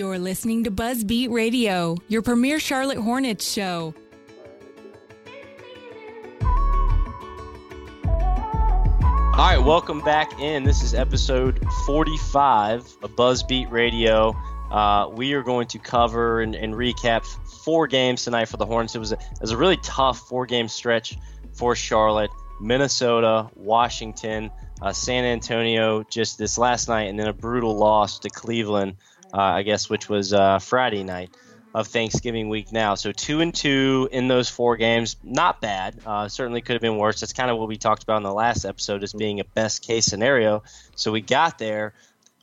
You're listening to Buzzbeat Radio, your premier Charlotte Hornets show. All right, welcome back in. This is episode 45 of Buzzbeat Radio. Uh, we are going to cover and, and recap four games tonight for the Hornets. It was a, it was a really tough four game stretch for Charlotte, Minnesota, Washington, uh, San Antonio just this last night, and then a brutal loss to Cleveland, I guess, which was uh, Friday night of Thanksgiving week now. So two and two in those four games, not bad. Uh, certainly could have been worse. That's kind of what we talked about in the last episode as being a best case scenario. So we got there.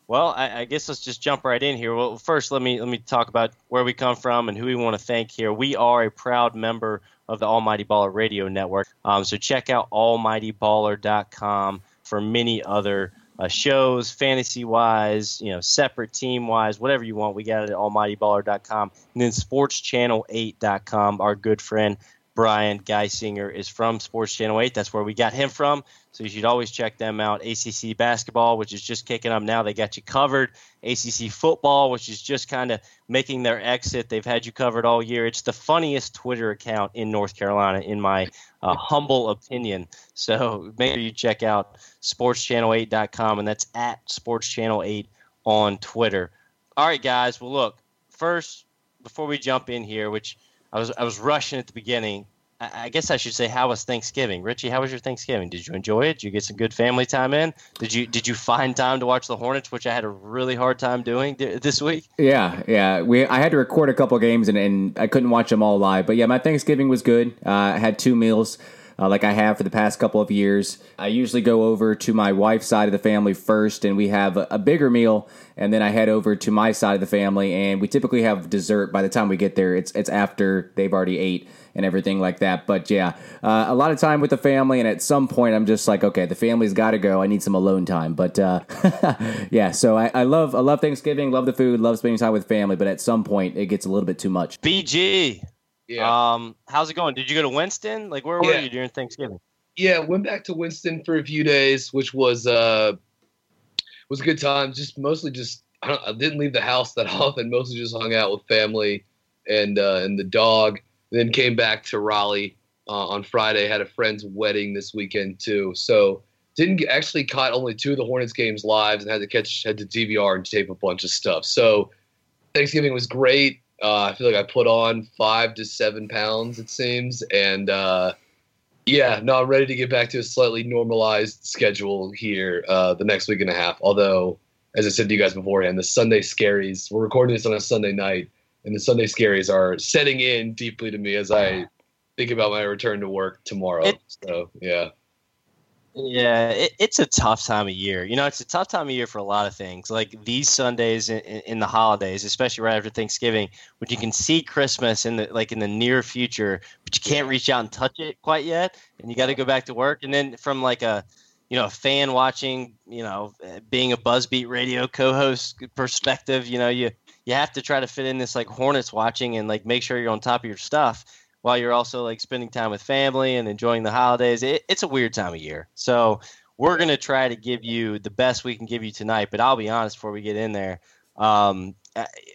Well, I, I guess let's just jump right in here. Well, first let me let me talk about where we come from and who we want to thank here. We are a proud member of the Almighty Baller Radio Network. Um, so check out almightyballer.com for many other uh, shows, fantasy wise, you know, separate team wise, whatever you want. We got it at almightyballer.com. And then sportschannel8.com. Our good friend Brian Geisinger is from Sports Channel 8. That's where we got him from. So you should always check them out. ACC basketball, which is just kicking up now, they got you covered. ACC football, which is just kind of making their exit. They've had you covered all year. It's the funniest Twitter account in North Carolina, in my uh, humble opinion. So make sure you check out sportschannel8.com, and that's at sportschannel8 on Twitter. All right, guys. Well, look, first, before we jump in here, which I was I was rushing at the beginning. I, guess I should say, how was Thanksgiving, Richie? How was your Thanksgiving? Did you enjoy it? Did you get some good family time in? Did you did you find time to watch the Hornets, which I had a really hard time doing th- this week? Yeah, yeah. We I had to record a couple games and, and I couldn't watch them all live. But yeah, my Thanksgiving was good. Uh, I had two meals. Uh, like I have for the past couple of years. I usually go over to my wife's side of the family first, and we have a, bigger meal, and then I head over to my side of the family, and we typically have dessert by the time we get there. It's it's after they've already ate and everything like that. But yeah, uh, a lot of time with the family, and at some point, I'm just like, okay, the family's got to go. I need some alone time. But uh, yeah, so I, I love I love Thanksgiving, love the food, love spending time with family. But at some point, it gets a little bit too much. BG. Yeah. Um, how's it going? Did you go to Winston? Like, where were Yeah. you during Thanksgiving? Yeah, went back to Winston for a few days, which was uh was a good time. Just mostly just I, don't, I didn't leave the house that often. Mostly just hung out with family and uh, and the dog. Then came back to Raleigh uh, on Friday. Had a friend's wedding this weekend too. So didn't get, actually caught only two of the Hornets games live and had to catch had to DVR and tape a bunch of stuff. So Thanksgiving was great. Uh, I feel like I put on five to seven pounds, it seems, and uh, yeah, no, I'm ready to get back to a slightly normalized schedule here uh, the next week and a half. Although, as I said to you guys beforehand, the Sunday scaries, we're recording this on a Sunday night, and the Sunday scaries are setting in deeply to me as I think about my return to work tomorrow. It- so, yeah. Yeah, it, it's a tough time of year. You know, it's a tough time of year for a lot of things. Like these Sundays in, in, the holidays, especially right after Thanksgiving, when you can see Christmas in the like in the near future, but you can't reach out and touch it quite yet, and you got to go back to work. And then from like a you know a fan watching, you know, being a Buzzbeat radio co-host perspective, you know, you you have to try to fit in this like Hornets watching and like make sure you're on top of your stuff while you're also like spending time with family and enjoying the holidays. It, it's a weird time of year. So we're going to try to give you the best we can give you tonight. But I'll be honest before we get in there. Um,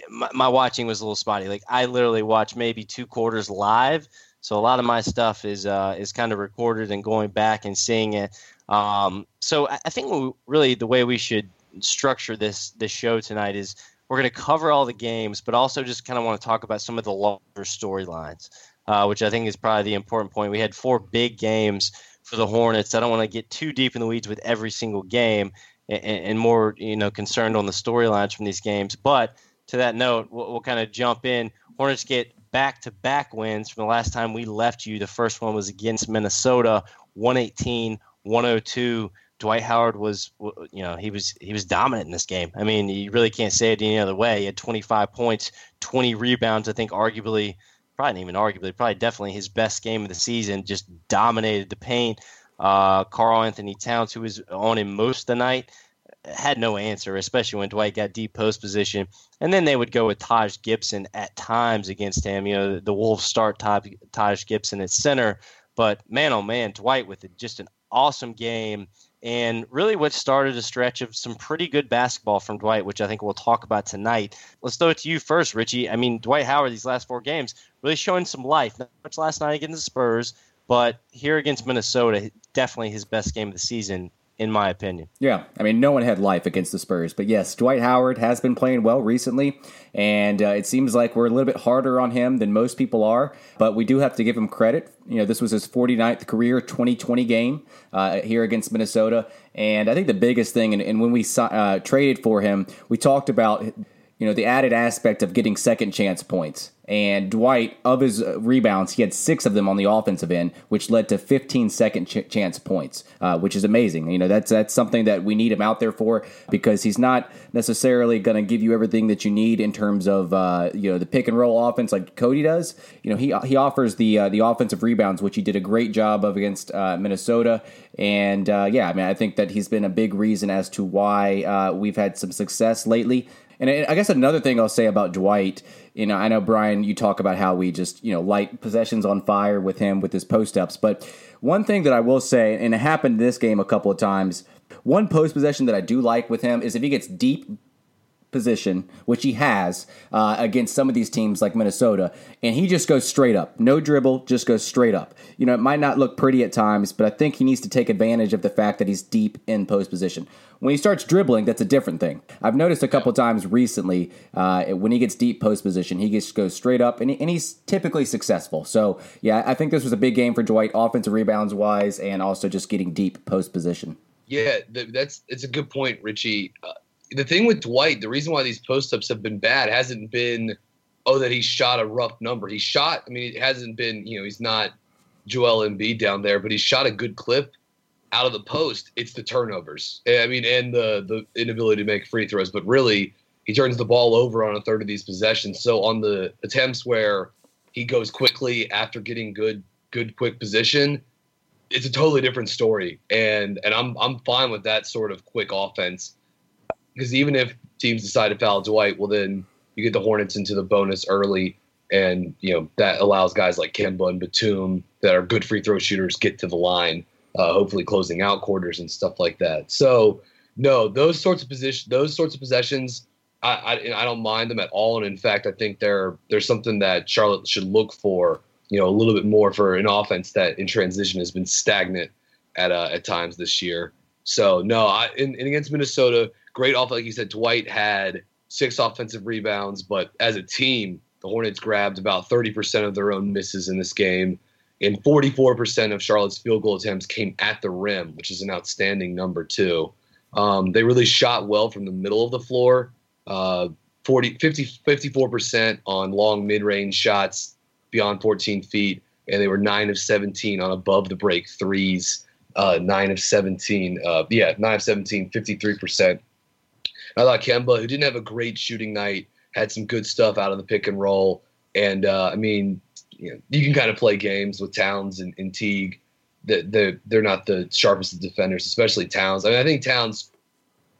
my, my watching was a little spotty. Like I literally watched maybe two quarters live. So a lot of my stuff is uh, is kind of recorded and going back and seeing it. Um, so I, I think we, really the way we should structure this this show tonight is we're going to cover all the games, but also just kind of want to talk about some of the larger storylines, uh, which I think is probably the important point. We had four big games for the Hornets. I don't want to get too deep in the weeds with every single game, and, and more you know concerned on the storylines from these games. But to that note, we'll, we'll kind of jump in. Hornets get back to back wins from the last time we left you. The first one was against Minnesota, 118 102. Dwight Howard was, you know, he was he was dominant in this game. I mean, you really can't say it any other way. He had 25 points, 20 rebounds. I think arguably, probably not even arguably, probably definitely his best game of the season. Just dominated the paint. Uh, Karl-Anthony Towns, who was on him most of the night, had no answer, especially when Dwight got deep post position. And then they would go with Taj Gibson at times against him. You know, the Wolves start Taj, Taj Gibson at center. But man, oh man, Dwight with just an awesome game and really what started a stretch of some pretty good basketball from Dwight, which I think we'll talk about tonight. Let's throw it to you first, Richie. I mean, Dwight Howard, these last four games, really showing some life. Not much last night against the Spurs, but here against Minnesota, definitely his best game of the season in my opinion. Yeah, I mean, no one had life against the Spurs, but yes, Dwight Howard has been playing well recently, and uh, it seems like we're a little bit harder on him than most people are. But we do have to give him credit. You know, this was his 49th career 2020 game uh, here against Minnesota, and I think the biggest thing, and, and when we uh, traded for him, we talked about you know the added aspect of getting second chance points and Dwight, of his uh, rebounds, he had six of them on the offensive end, which led to 15 second ch- chance points, uh, which is amazing. You know, that's that's something that we need him out there for because he's not necessarily going to give you everything that you need in terms of uh, you know the pick and roll offense like Cody does. You know, he he offers the uh, the offensive rebounds, which he did a great job of against uh, Minnesota. And uh, yeah, I mean, I think that he's been a big reason as to why we've had some success lately. And I guess another thing I'll say about Dwight you know, I know Brian, you talk about how we just you know light possessions on fire with him with his post ups, but one thing that I will say, and it happened this game a couple of times. One post possession that I do like with him is if he gets deep position, which he has uh, against some of these teams like Minnesota, and he just goes straight up. No dribble, just goes straight up. You know, it might not look pretty at times, but I think he needs to take advantage of the fact that he's deep in post position. When he starts dribbling, that's a different thing. I've noticed a couple times recently uh, when he gets deep post position, he just goes straight up, and, he, and he's typically successful. So, yeah, I think this was a big game for Dwight, offensive rebounds wise, and also just getting deep post position. Yeah, that's it's a good point, Richie. Uh, the thing with Dwight, the reason why these post ups have been bad hasn't been, oh, that he shot a rough number. He shot, I mean, it hasn't been, you know, he's not Joel Embiid down there, but he shot a good clip out of the post. It's the turnovers. Eh, I mean, and the the inability to make free throws. But really, he turns the ball over on a third of these possessions. So on the attempts where he goes quickly after getting good good quick position, it's a totally different story. And and I'm I'm fine with that sort of quick offense because even if teams decide to foul Dwight, well then you get the Hornets into the bonus early, and you know that allows guys like Kemba and Batum that are good free throw shooters get to the line, uh, hopefully closing out quarters and stuff like that. So no, those sorts of position, those sorts of possessions, I, I, I don't mind them at all. And in fact, I think they're there's something that Charlotte should look for, you know, a little bit more for an offense that in transition has been stagnant at uh, at times this year. So no, I, in, in against Minnesota, great off. Like you said, Dwight had six offensive rebounds, but as a team, the Hornets grabbed about 30% of their own misses in this game. And 44% of Charlotte's field goal attempts came at the rim, which is an outstanding number, too. Um, they really shot well from the middle of the floor. Uh, 40, 50, 54% on long mid range shots beyond 14 feet. And they were 9 of 17 on above the break threes. Uh, 9 of 17. Uh, yeah, 9 of 17, 53%. I thought Kemba, who didn't have a great shooting night, had some good stuff out of the pick and roll. And uh, I mean, you, know, you can kind of play games with Towns and, and Teague. That they're, they're not the sharpest of defenders, especially Towns. I mean, I think Towns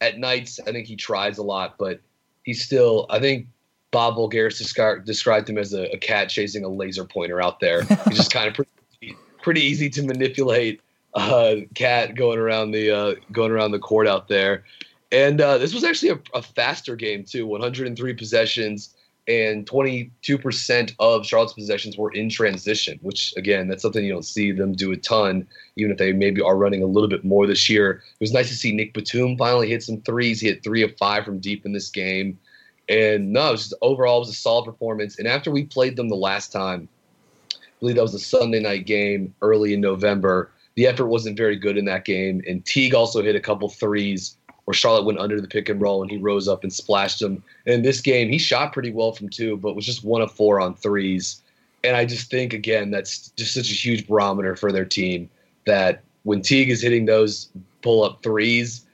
at nights, I think he tries a lot, but he's still. I think Bob described, described him as a, a, cat chasing a laser pointer out there. He's just kind of pretty, pretty easy to manipulate. Uh, cat going around the uh, going around the court out there, and uh, this was actually a, a faster game too. 103 possessions and 22% of Charlotte's possessions were in transition, which again, that's something you don't see them do a ton, even if they maybe are running a little bit more this year. It was nice to see Nick Batum finally hit some threes. He hit three of five from deep in this game. And no, it was just, overall, it was a solid performance. And after we played them the last time, I believe that was a Sunday night game early in November, the effort wasn't very good in that game. And Teague also hit a couple threes where Charlotte went under the pick and roll and he rose up and splashed them. And in this game, he shot pretty well from two, but was just one of four on threes. And I just think, again, that's just such a huge barometer for their team that when Teague is hitting those pull up threes,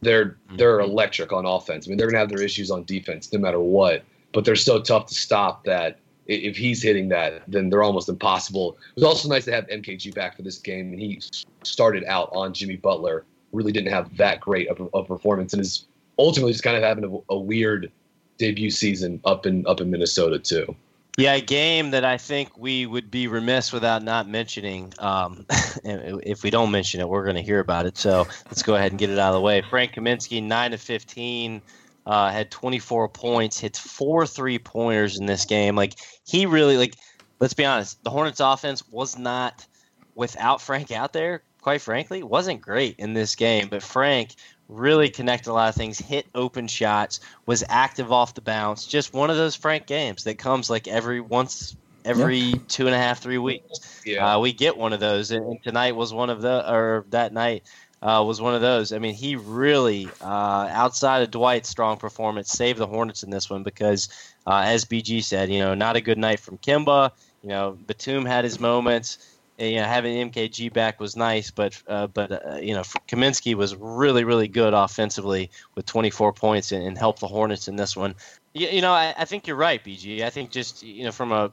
they're mm-hmm. they're electric on offense. I mean, they're gonna have their issues on defense no matter what, but they're so tough to stop that if he's hitting that, then they're almost impossible. It was also nice to have MKG back for this game, and he started out on Jimmy Butler, really didn't have that great of a performance and is ultimately just kind of having a, a weird debut season up in up in Minnesota too. Yeah, a game that I think we would be remiss without not mentioning. Um, if we don't mention it, we're going to hear about it. So let's go ahead and get it out of the way. Frank Kaminsky, nine to fifteen, uh, had twenty four points, hits four three pointers in this game. Like he really like. Let's be honest, the Hornets' offense was not without Frank out there quite frankly, wasn't great in this game. But Frank really connected a lot of things, hit open shots, was active off the bounce. Just one of those Frank games that comes like every once every yeah. two and a half, three weeks. Yeah. Uh, we get one of those, and, tonight was one of the, or that night uh, was one of those. I mean, he really, uh, outside of Dwight's strong performance, saved the Hornets in this one because, uh, as BG said, you know, not a good night from Kemba. You know, Batum had his moments you know, having MKG back was nice, but uh, but uh, you know Kaminsky was really really good offensively with 24 points and, and helped the Hornets in this one. You, you know, I, I, think you're right, BG. I think just you know from a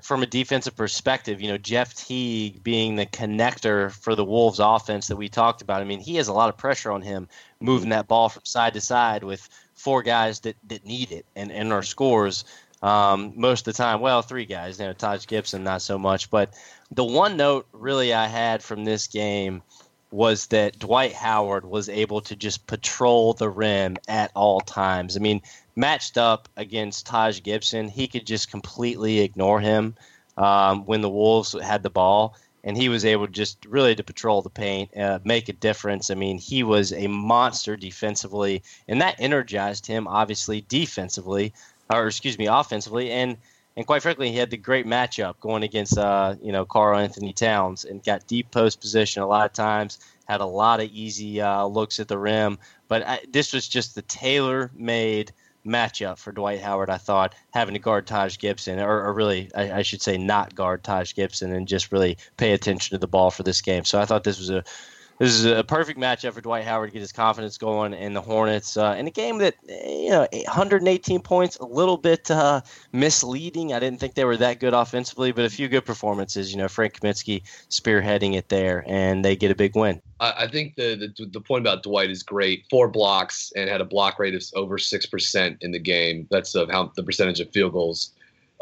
from a defensive perspective, you know Jeff Teague being the connector for the Wolves offense that we talked about. I mean, he has a lot of pressure on him moving that ball from side to side with four guys that, that need it and, and are scores um, most of the time. Well, three guys, you know, Taj Gibson not so much, but the one note really I had from this game was that Dwight Howard was able to just patrol the rim at all times. I mean, matched up against Taj Gibson, he could just completely ignore him um, when the Wolves had the ball, and he was able just really to patrol the paint, uh, make a difference. I mean, he was a monster defensively, and that energized him obviously defensively, or excuse me, offensively, and and quite frankly, he had the great matchup going against uh, you know Karl-Anthony Towns and got deep post position a lot of times. Had a lot of easy uh, looks at the rim, but I, this was just the tailor-made matchup for Dwight Howard. I thought having to guard Taj Gibson, or, or really, I, I, should say, not guard Taj Gibson, and just really pay attention to the ball for this game. So I thought this was a this is a perfect matchup for Dwight Howard to get his confidence going in the Hornets uh, in a game that you know 118 points, a little bit uh, misleading. I didn't think they were that good offensively, but a few good performances. You know, Frank Kaminsky spearheading it there, and they get a big win. I think the, the the point about Dwight is great. Four blocks and had a block rate of over six percent in the game. That's of how the percentage of field goals,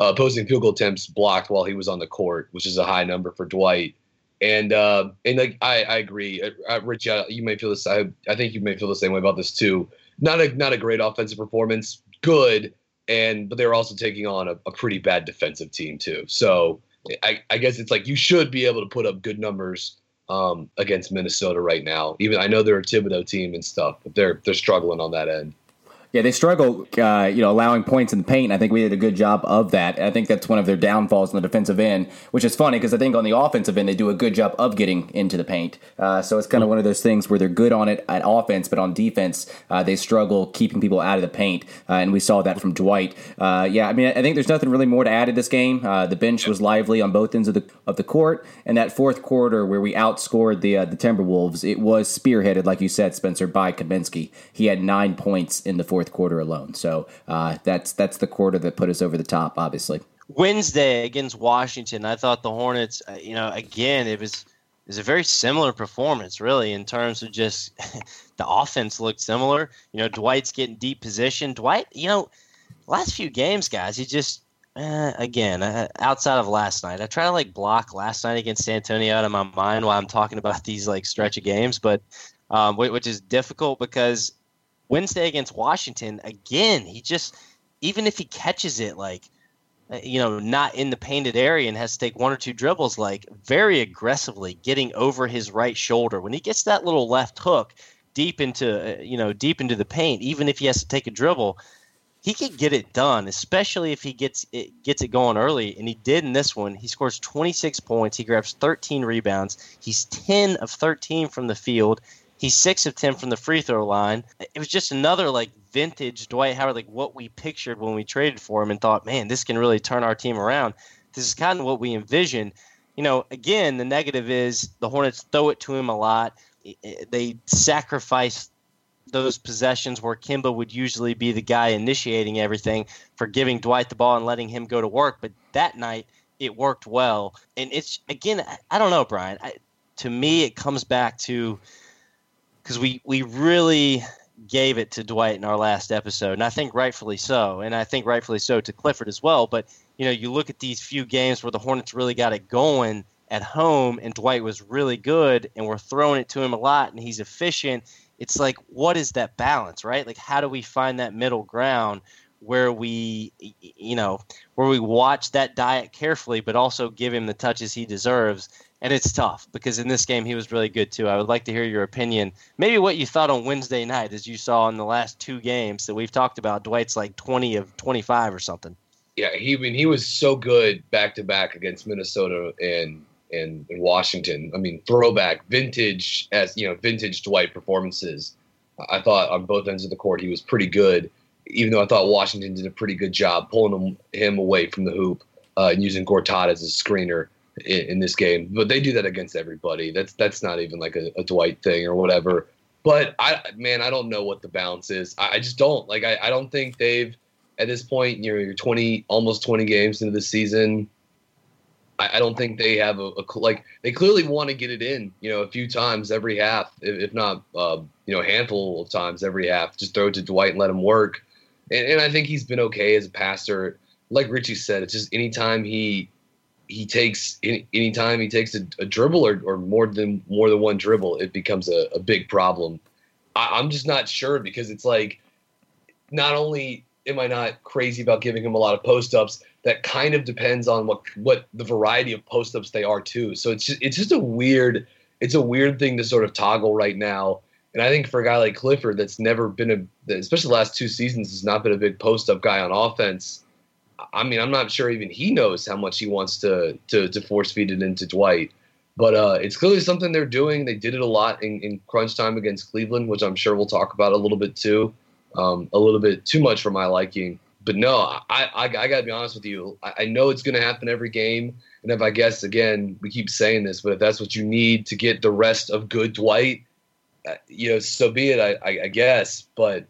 uh, opposing field goal attempts blocked while he was on the court, which is a high number for Dwight. And uh, and like I, I agree, uh, uh Rich. Uh, you may feel this. I, I think you may feel the same way about this too. Not a not a great offensive performance. Good, and but they were also taking on a, a pretty bad defensive team too. So I, I guess it's like you should be able to put up good numbers um, against Minnesota right now. Even I know they're a Thibodeau team and stuff, but they're they're struggling on that end. Yeah, they struggle, uh, you know, allowing points in the paint. I think we did a good job of that. I think that's one of their downfalls on the defensive end, which is funny because I think on the offensive end they do a good job of getting into the paint. Uh, so it's kind of one of those things where they're good on it at offense, but on defense uh, they struggle keeping people out of the paint, uh, and we saw that from Dwight. Uh, yeah, I mean, I think there's nothing really more to add to this game. Uh, the bench was lively on both ends of the of the court, and that fourth quarter where we outscored the the Timberwolves, it was spearheaded, like you said, Spencer, by Kaminsky. He had nine points in the fourth fourth quarter alone. So uh, that's that's the quarter that put us over the top, obviously. Wednesday against Washington, I thought the Hornets, uh, you know, again, it was it was a very similar performance, really, in terms of just the offense looked similar. You know, Dwight's getting deep position. Dwight, you know, last few games, guys, he just uh, again uh, outside of last night, I try to like block last night against Antonio out of my mind while I'm talking about these like stretch of games, but um, which is difficult because Wednesday against Washington, again, he just even if he catches it like uh, you know not in the painted area and has to take one or two dribbles like very aggressively getting over his right shoulder. When he gets that little left hook deep into uh, you know deep into the paint even if he has to take a dribble he can get it done especially if he gets it gets it going early and he did in this one. He scores 26 points. He grabs 13 rebounds. He's 10 of 13 from the field He's six of ten from the free throw line. It was just another like vintage Dwight Howard, like what we pictured when we traded for him, and thought, man, this can really turn our team around. This is kind of what we envisioned. You know, again, the negative is the Hornets throw it to him a lot. They sacrifice those possessions where Kemba would usually be the guy initiating everything for giving Dwight the ball and letting him go to work. But that night, it worked well. And it's again, I don't know, Brian. I, to me, it comes back to because we we really gave it to Dwight in our last episode, and I think rightfully so, and I think rightfully so to Clifford as well. But you know, you look at these few games where the Hornets really got it going at home, and Dwight was really good, and we're throwing it to him a lot, and he's efficient. It's like, what is that balance, right? Like, how do we find that middle ground where we, you know, where we watch that diet carefully, but also give him the touches he deserves? And it's tough because in this game he was really good too. I would like to hear your opinion, maybe what you thought on Wednesday night, as you saw in the last two games that we've talked about. Dwight's like twenty of twenty-five or something. Yeah, he I mean he was so good back to back against Minnesota and and, and Washington. I mean, throwback, vintage as you know, vintage Dwight performances. I thought on both ends of the court he was pretty good, even though I thought Washington did a pretty good job pulling him, him away from the hoop uh, and using Gortat as a screener in, in, this game. But they do that against everybody. That's that's not even like a, a, Dwight thing or whatever. But I man, I don't know what the balance is. I, I just don't like. I, I don't think they've at this point. You know, you're 20, almost 20 games into the season. I, don't think they have a, a, like. They clearly want to get it in. You know, a few times every half, if, if not, uh, you know, a handful of times every half. Just throw it to Dwight and let him work. And, and I think he's been okay as a passer. Like Richie said, it's just anytime he he takes any, anytime he takes a, a dribble or, or, more than more than one dribble, it becomes a, a big problem. I, I'm just not sure because it's like not only am I not crazy about giving him a lot of post ups, that kind of depends on what what the variety of post ups they are too. So it's just it's just a weird it's a weird thing to sort of toggle right now. And I think for a guy like Clifford, that's never been a, especially the last two seasons, has not been a big post up guy on offense. I mean, I'm not sure even he knows how much he wants to to, to force feed it into Dwight. But uh, it's clearly something they're doing. They did it a lot in, in crunch time against Cleveland, which I'm sure we'll talk about a little bit too. Um, a little bit too much for my liking. But no, I, I, I got to be honest with you. I, I know it's going to happen every game. And if I guess, again, we keep saying this, but if that's what you need to get the rest of good Dwight, uh, you know, so be it, I, I, I guess. But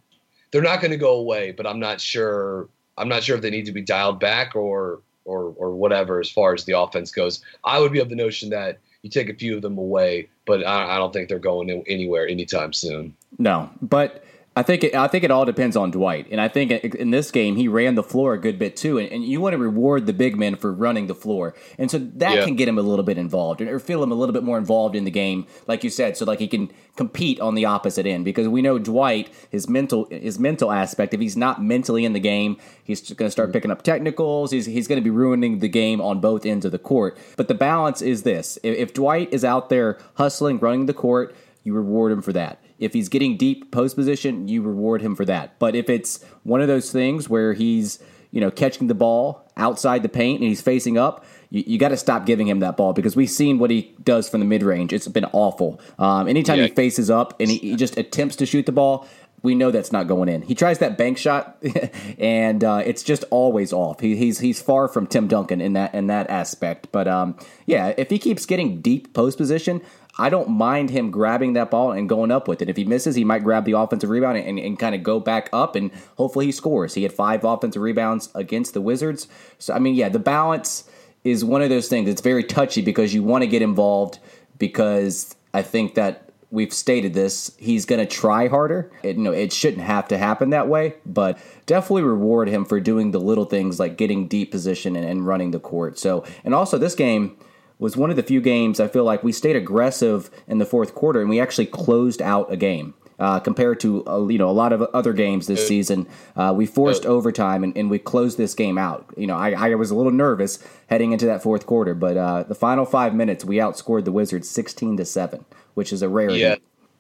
they're not going to go away. But I'm not sure I'm not sure if they need to be dialed back or or or whatever as far as the offense goes. I would be of the notion that you take a few of them away, but I, I don't think they're going anywhere anytime soon. No, but I think it, I think it all depends on Dwight, and I think in this game he ran the floor a good bit too. And, and you want to reward the big men for running the floor, and so that yeah. can get him a little bit involved, or feel him a little bit more involved in the game, like you said, so like he can compete on the opposite end. Because we know Dwight, his mental his mental aspect, if he's not mentally in the game, he's going to start mm-hmm. picking up technicals. He's he's going to be ruining the game on both ends of the court. But the balance is this: if, if Dwight is out there hustling, running the court, you reward him for that if he's getting deep post position, you reward him for that. But if it's one of those things where he's, you know, catching the ball outside the paint and he's facing up, you, you got to stop giving him that ball because we've seen what he does from the mid range. It's been awful. Um, anytime yeah. he faces up and he, he, just attempts to shoot the ball, we know that's not going in. He tries that bank shot, and uh, it's just always off. He, he's he's far from Tim Duncan in that in that aspect. But um, yeah, if he keeps getting deep post position, I don't mind him grabbing that ball and going up with it. If he misses, he might grab the offensive rebound and, and, kind of go back up, and hopefully he scores. He had five offensive rebounds against the Wizards. So, I mean, yeah, the balance is one of those things. It's very touchy because you want to get involved because I think that we've stated this. He's going to try harder. It, you know, it shouldn't have to happen that way, but definitely reward him for doing the little things like getting deep position and, and running the court. So, and also this game was one of the few games I feel like we stayed aggressive in the fourth quarter and we actually closed out a game. Uh, compared to uh, you know a lot of other games this season, uh, we forced overtime and, and, we closed this game out. You know, I, I, was a little nervous heading into that fourth quarter, but uh, the final five minutes we outscored the Wizards sixteen to seven, which is a rarity. Yeah,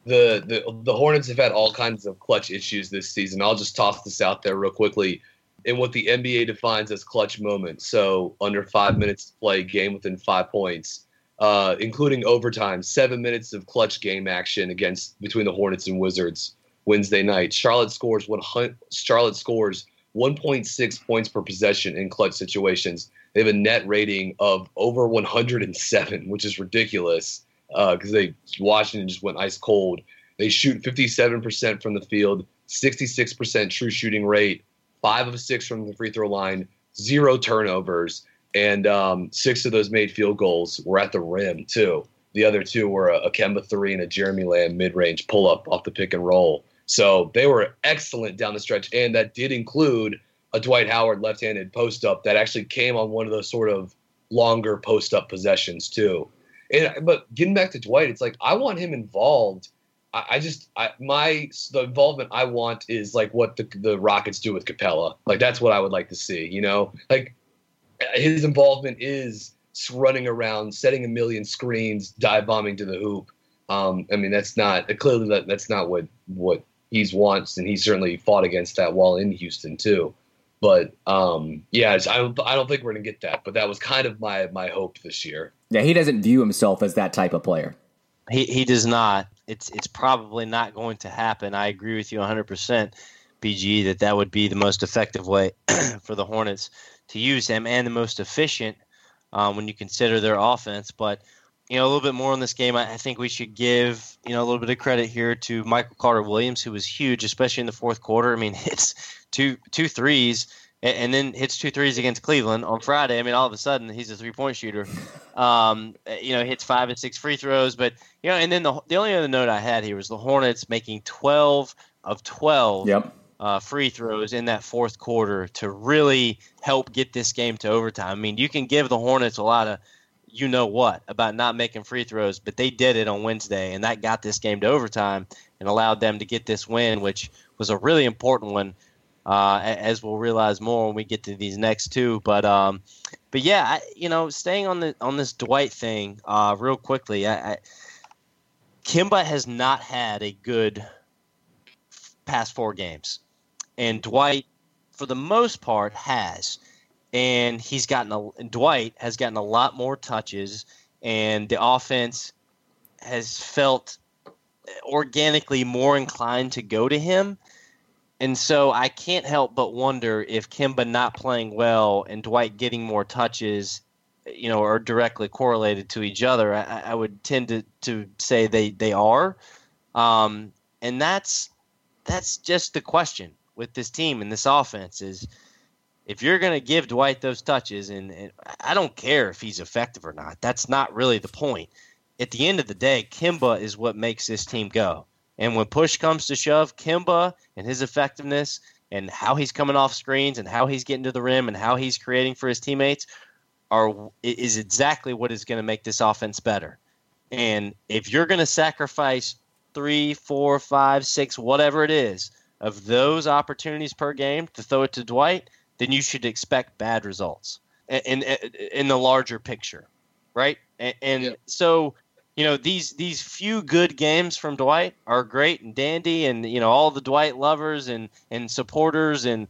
the, the the Hornets have had all kinds of clutch issues this season. I'll just toss this out there real quickly. In what the NBA defines as clutch moments, so under five minutes to play, game within five points, uh, including overtime, seven minutes of clutch game action against between the Hornets and Wizards Wednesday night. Charlotte scores one Charlotte scores 1.6 points per possession in clutch situations. They have a net rating of over 107, which is ridiculous because uh, they Washington just went ice cold. They shoot 57% from the field, 66% true shooting rate, five of six from the free throw line, zero turnovers, and um, six of those made field goals were at the rim too. The other two were a, Kemba three and a Jeremy Lamb mid range pull up off the pick and roll. So they were excellent down the stretch, and that did include a Dwight Howard left handed post up that actually came on one of those sort of longer post up possessions too. And but getting back to Dwight, it's like I want him involved. I, I just I, my the involvement I want is like what the the Rockets do with Capela. Like that's what I would like to see. You know, like his involvement is running around, setting a million screens, dive bombing to the hoop. Um, I mean, that's not clearly that that's not what what he's wants, and he certainly fought against that while in Houston too. But um, yeah, I don't I don't think we're gonna get that. But that was kind of my my hope this year. Yeah, he doesn't view himself as that type of player. He he does not. It's it's probably not going to happen. I agree with you 100 percent, BG. That that would be the most effective way for the Hornets to use him and the most efficient um, when you consider their offense. But you know, a little bit more on this game. I, I think we should give you know a little bit of credit here to Michael Carter Williams, who was huge, especially in the fourth quarter. I mean, it's two two threes and, and then hits two threes against Cleveland on Friday. I mean, all of a sudden he's a three point shooter. Um, you know, hits five and six free throws, but you know, and then the the only other note I had here was the Hornets making twelve of twelve. Yep. Uh, free throws in that fourth quarter to really help get this game to overtime. I mean, you can give the Hornets a lot of you know what about not making free throws, but they did it on Wednesday, and that got this game to overtime and allowed them to get this win, which was a really important one uh, as we'll realize more when we get to these next two. But um, but yeah, I, you know, staying on the on this Dwight thing, uh, real quickly, I, I, Kemba has not had a good past four games, and Dwight, for the most part, has. And he's gotten a Dwight has gotten a lot more touches, and the offense has felt organically more inclined to go to him and so I can't help but wonder if Kemba not playing well and Dwight getting more touches, you know, are directly correlated to each other. I, I would tend to, to say they, they are. Um, and that's that's just the question with this team and this offense is if you're going to give Dwight those touches, and, and I don't care if he's effective or not, that's not really the point. At the end of the day, Kemba is what makes this team go. And when push comes to shove, Kemba and his effectiveness and how he's coming off screens and how he's getting to the rim and how he's creating for his teammates are is exactly what is going to make this offense better. And if you're going to sacrifice three, four, five, six, whatever it is, of those opportunities per game to throw it to Dwight, then you should expect bad results in in, in the larger picture, right? And, and so you know these these few good games from Dwight are great and dandy, and you know all the Dwight lovers and and supporters and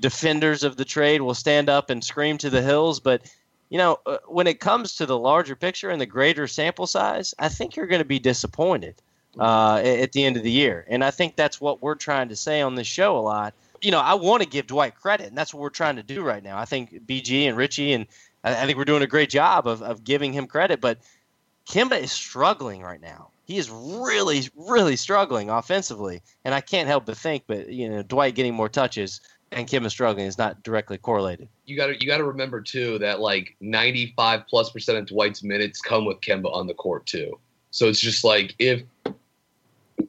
defenders of the trade will stand up and scream to the hills. But you know uh, when it comes to the larger picture and the greater sample size, I think you're going to be disappointed uh, at the end of the year, and I think that's what we're trying to say on this show a lot. You know, I want to give Dwight credit, and that's what we're trying to do right now. I think BG and Richie and I think we're doing a great job of, of giving him credit, but Kemba is struggling right now. He is really, really struggling offensively, and I can't help but think, but you know, Dwight getting more touches and Kemba struggling is not directly correlated. You got to you got to remember too that like 95 plus percent of Dwight's minutes come with Kemba on the court too. So it's just like if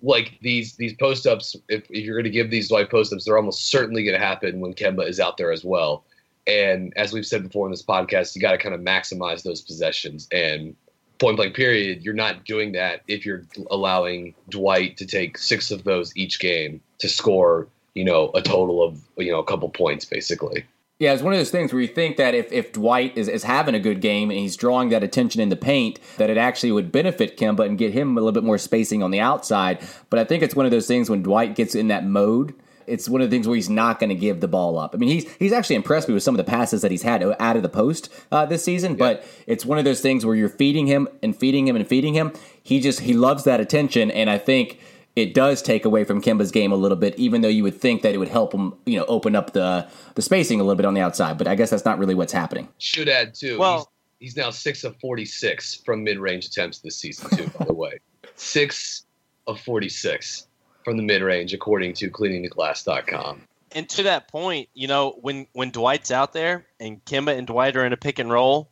like these these post ups, if, if you're going to give these Dwight post ups, they're almost certainly going to happen when Kemba is out there as well. And as we've said before in this podcast, you got to kind of maximize those possessions. And point blank period, you're not doing that if you're allowing Dwight to take six of those each game to score, you know, a total of you know a couple points basically. Yeah, it's one of those things where you think that if, if Dwight is, is having a good game and he's drawing that attention in the paint, that it actually would benefit Kemba and get him a little bit more spacing on the outside. But I think it's one of those things when Dwight gets in that mode, it's one of the things where he's not going to give the ball up. I mean, he's he's actually impressed me with some of the passes that he's had out of the post uh, this season. Yeah. But it's one of those things where you're feeding him and feeding him and feeding him. He just he loves that attention, and I think it does take away from Kemba's game a little bit, even though you would think that it would help him, you know, open up the the spacing a little bit on the outside. But I guess that's not really what's happening. Should add too. Well, he's, he's now six of forty six from mid range attempts this season too. by the way, six of forty six from the mid range, according to cleaningtheglass.com. And to that point, you know, when when Dwight's out there and Kemba and Dwight are in a pick and roll,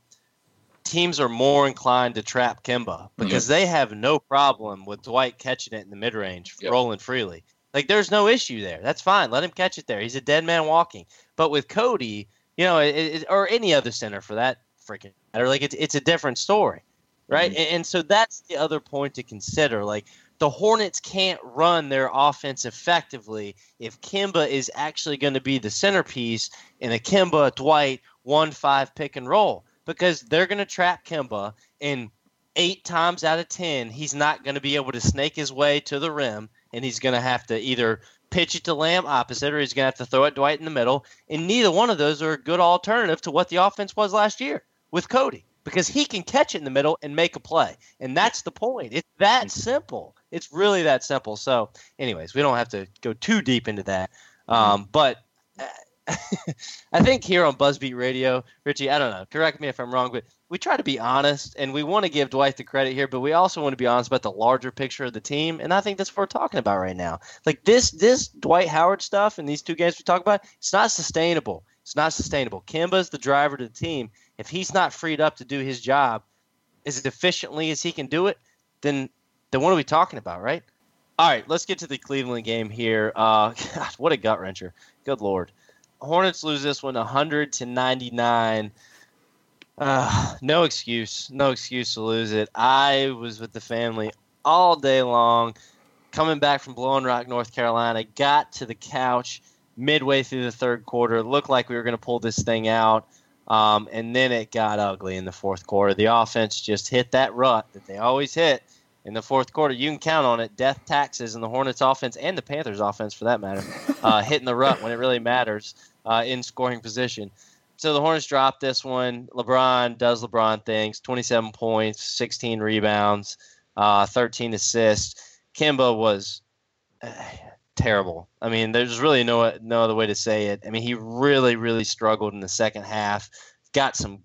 teams are more inclined to trap Kemba because yep. they have no problem with Dwight catching it in the mid range, yep. rolling freely. Like there's no issue there. That's fine. Let him catch it there. He's a dead man walking. But with Cody, you know, it, it, or any other center for that freaking matter, like it's it's a different story, right? Mm-hmm. And, and so that's the other point to consider. Like the Hornets can't run their offense effectively if Kemba is actually going to be the centerpiece in a Kemba Dwight one five pick and roll because they're going to trap Kemba and eight times out of ten, he's not going to be able to snake his way to the rim, and he's going to have to either pitch it to Lamb opposite, or he's going to have to throw it Dwight in the middle. And neither one of those are a good alternative to what the offense was last year with Cody because he can catch it in the middle and make a play. And that's the point. It's that simple. It's really that simple. So, anyways, we don't have to go too deep into that. Um, but I think here on Buzzbeat Radio, Richie, I don't know, correct me if I'm wrong, but we try to be honest and we want to give Dwight the credit here, but we also want to be honest about the larger picture of the team. And I think that's what we're talking about right now. Like this this Dwight Howard stuff and these two games we talk about, it's not sustainable. It's not sustainable. Kemba's the driver to the team. If he's not freed up to do his job as efficiently as he can do it, then then what are we talking about, right? All right, let's get to the Cleveland game here. Uh, God, what a gut wrencher! Good lord. Hornets lose this one 100 to 99. Uh, no excuse. No excuse to lose it. I was with the family all day long, coming back from Blowing Rock, North Carolina. Got to the couch midway through the third quarter. It looked like we were going to pull this thing out. Um, and then it got ugly in the fourth quarter. The offense just hit that rut that they always hit in the fourth quarter. You can count on it. Death taxes and the Hornets offense and the Panthers offense, for that matter, uh, hitting the rut when it really matters uh, in scoring position. So the Hornets dropped this one. LeBron does LeBron things 27 points, 16 rebounds, uh, 13 assists. Kemba was uh, terrible. I mean, there's really no no other way to say it. I mean, he really, really struggled in the second half. Got some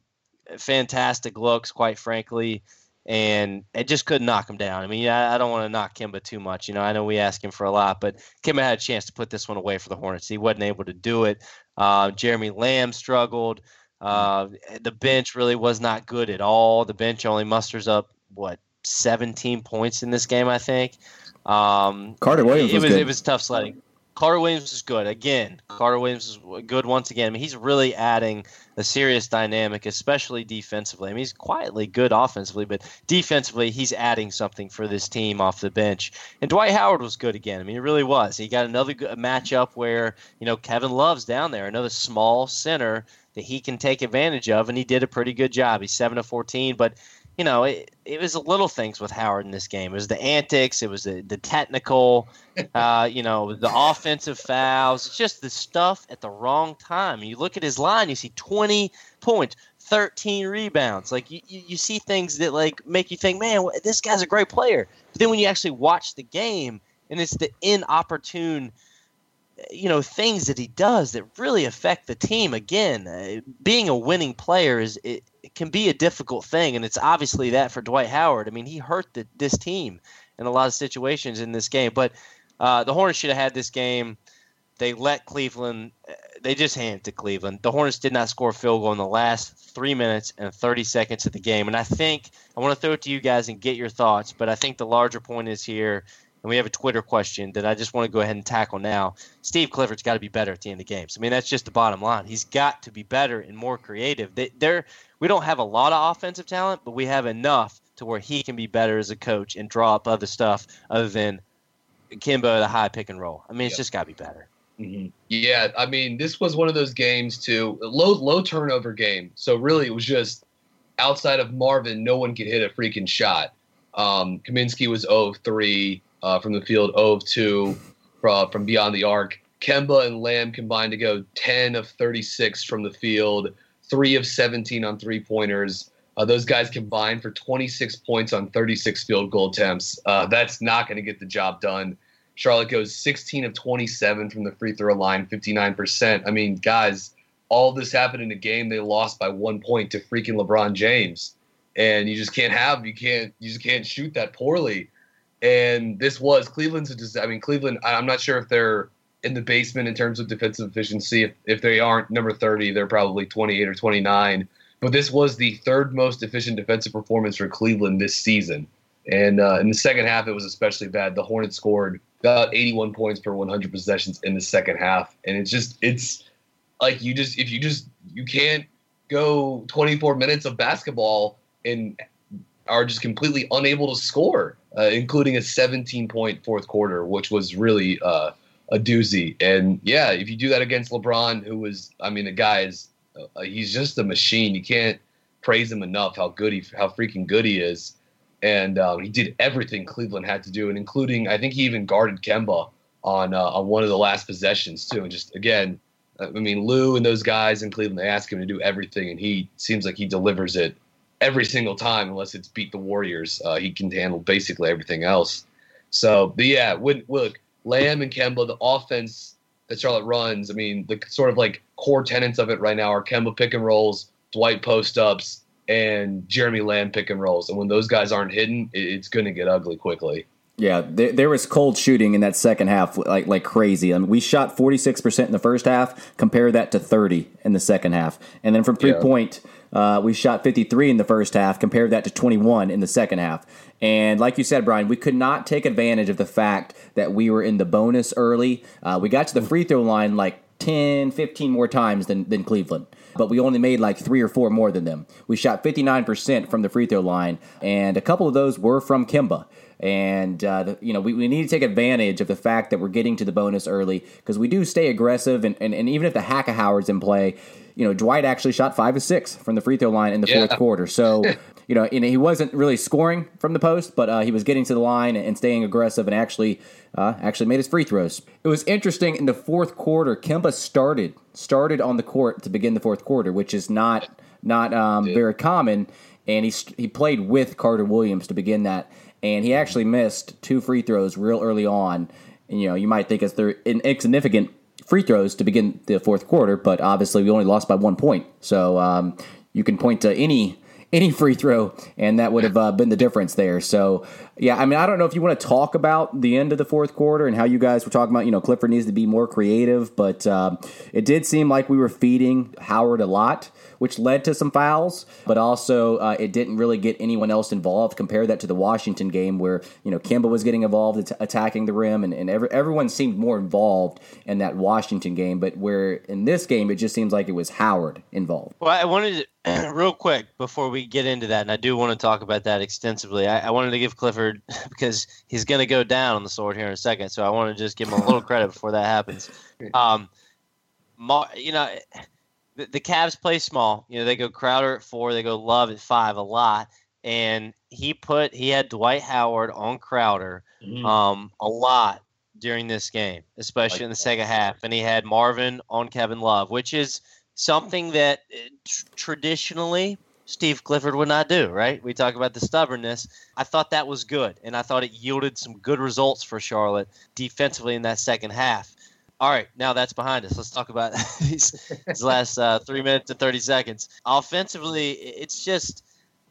fantastic looks, quite frankly and it just couldn't knock him down. I mean, I, I don't want to knock Kemba too much. You know, I know we ask him for a lot, but Kemba had a chance to put this one away for the Hornets. He wasn't able to do it. Uh, Jeremy Lamb struggled. Uh, the bench really was not good at all. The bench only musters up what 17 points in this game, I think. Um, Carter Williams. It, was, was it was tough sledding. Carter Williams is good. Again, Carter Williams is good once again. I mean, he's really adding a serious dynamic, especially defensively. I mean, he's quietly good offensively, but defensively, he's adding something for this team off the bench. And Dwight Howard was good again. I mean, he really was. He got another matchup where, you know, Kevin Love's down there, another small center that he can take advantage of, and he did a pretty good job. He's 7 to 14, but you know, it, it was the little things with Howard in this game. It was the antics, it was the, the technical, uh, you know, the offensive fouls. It's just the stuff at the wrong time. You look at his line, you see 20 points, 13 rebounds. Like, you, you, you see things that, like, make you think, man, this guy's a great player. But then when you actually watch the game, and it's the inopportune – you know things that he does that really affect the team again uh, being a winning player is it, it, can be a difficult thing and it's obviously that for dwight howard. I mean he hurt the, this team in a lot of situations in this game but uh, the hornets should have had this game. They let cleveland uh, they just handed to cleveland. The hornets did not score a field goal in the last three minutes and 30 seconds of the game and i think i want to throw it to you guys and get your thoughts but i think the larger point is here and we have a Twitter question that I just want to go ahead and tackle now. Steve Clifford's got to be better at the end of games. I mean, that's just the bottom line. He's got to be better and more creative. They, they're, we don't have a lot of offensive talent, but we have enough to where he can be better as a coach and draw up other stuff other than Kemba the high pick and roll. I mean, it's Yep. just got to be better. Mm-hmm. Yeah, I mean, this was one of those games too, low low turnover game. So really, it was just outside of Marvin, no one could hit a freaking shot. Um, Kaminsky was 0 of 3 uh, from the field, 0 of 2 from, from beyond the arc. Kemba and Lamb combined to go 10 of 36 from the field, 3 of 17 on three pointers. Uh, those guys combined for 26 points on 36 field goal attempts. Uh, that's not going to get the job done. Charlotte goes 16 of 27 from the free throw line, 59%. I mean, guys, all this happened in a game they lost by one point to freaking LeBron James. And you just can't have, you can't, you just can't shoot that poorly. And this was Cleveland's dis- I mean, Cleveland, I'm not sure if they're in the basement in terms of defensive efficiency. If, if they aren't number 30, they're probably 28 or 29. But this was the third most efficient defensive performance for Cleveland this season. And uh, in the second half, it was especially bad. The Hornets scored about 81 points per 100 possessions in the second half, and it's just it's like you just if you just you can't go 24 minutes of basketball and are just completely unable to score, uh, including a 17 point fourth quarter, which was really uh, a doozy. And yeah, if you do that against LeBron, who was I mean the guy is uh, he's just a machine. You can't praise him enough how good he how freaking good he is and um, he did everything Cleveland had to do, and including I think he even guarded Kemba on uh, on one of the last possessions too. And just again, I mean Lue and those guys in Cleveland, they ask him to do everything, and he seems like he delivers it every single time, unless it's beat the Warriors. Uh, he can handle basically everything else. So, but yeah, when, look, Lamb and Kemba, the offense that Charlotte runs, I mean, the sort of like core tenets of it right now are Kemba pick and rolls, Dwight post ups, and Jeremy Lamb pick and rolls. And when those guys aren't hidden, it, it's going to get ugly quickly. Yeah, there, there was cold shooting in that second half, like like crazy. I mean, we shot forty six percent in the first half. Compare that to thirty in the second half, and then from three Yeah. point, uh, we shot fifty three in the first half. Compare that to twenty one in the second half. And like you said, Brian, we could not take advantage of the fact that we were in the bonus early. Uh, we got to the free throw line like 10, 15 more times than, than Cleveland. But we only made like three or four more than them. We shot 59% from the free throw line, and a couple of those were from Kemba. And, uh, the, you know, we, we need to take advantage of the fact that we're getting to the bonus early because we do stay aggressive. And, and, and even if the Hack of Howard's in play, you know, Dwight actually shot five of six from the free throw line in the Yeah. fourth quarter. So, you know, and he wasn't really scoring from the post, but uh, he was getting to the line and staying aggressive and actually uh, actually made his free throws. It was interesting in the fourth quarter. Kemba started started on the court to begin the fourth quarter, which is not not um, very common. And he he played with Carter Williams to begin that, and he actually missed two free throws real early on. And you know, you might think it's they're insignificant free throws to begin the fourth quarter, but obviously we only lost by one point. So um, you can point to any any free throw, and that would have uh, been the difference there. So yeah, I mean, I don't know if you want to talk about the end of the fourth quarter and how you guys were talking about. You know, Clifford needs to be more creative, but um, it did seem like we were feeding Howard a lot. Which led to some fouls, but also uh, it didn't really get anyone else involved. Compare that to the Washington game, where you know Kemba was getting involved, at- attacking the rim, and, and every, everyone seemed more involved in that Washington game. But where in this game, it just seems like it was Howard involved. Well, I wanted to, real quick before we get into that, and I do want to talk about that extensively. I, I wanted to give Clifford because he's going to go down on the sword here in a second, so I want to just give him a little credit before that happens. Um, Mar- you know, the, the Cavs play small. You know, they go Crowder at four, they go Love at five a lot, and he put he had Dwight Howard on Crowder um, a lot during this game, especially in the second half. And he had Marvin on Kevin Love, which is something that uh, tr- traditionally Steve Clifford would not do, right? We talk about the stubbornness. I thought that was good, and I thought it yielded some good results for Charlotte defensively in that second half. All right, now that's behind us. Let's talk about these, these last uh, three minutes and 30 seconds. Offensively, it's just,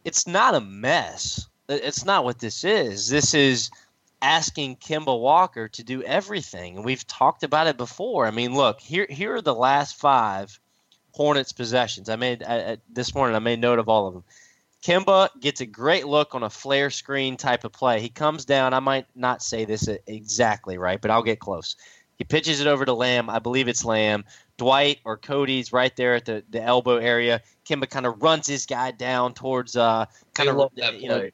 it's not a mess. It's not what this is. This is asking Kemba Walker to do everything. And we've talked about it before. I mean, look, here here are the last five Hornets possessions. I made I, this morning. I made note of all of them. Kemba gets a great look on a flare screen type of play. He comes down. I might not say this exactly right, but I'll get close. He pitches it over to Lamb. I believe it's Lamb. Dwight or Cody's right there at the, the elbow area. Kemba kind of runs his guy down towards uh kind of you know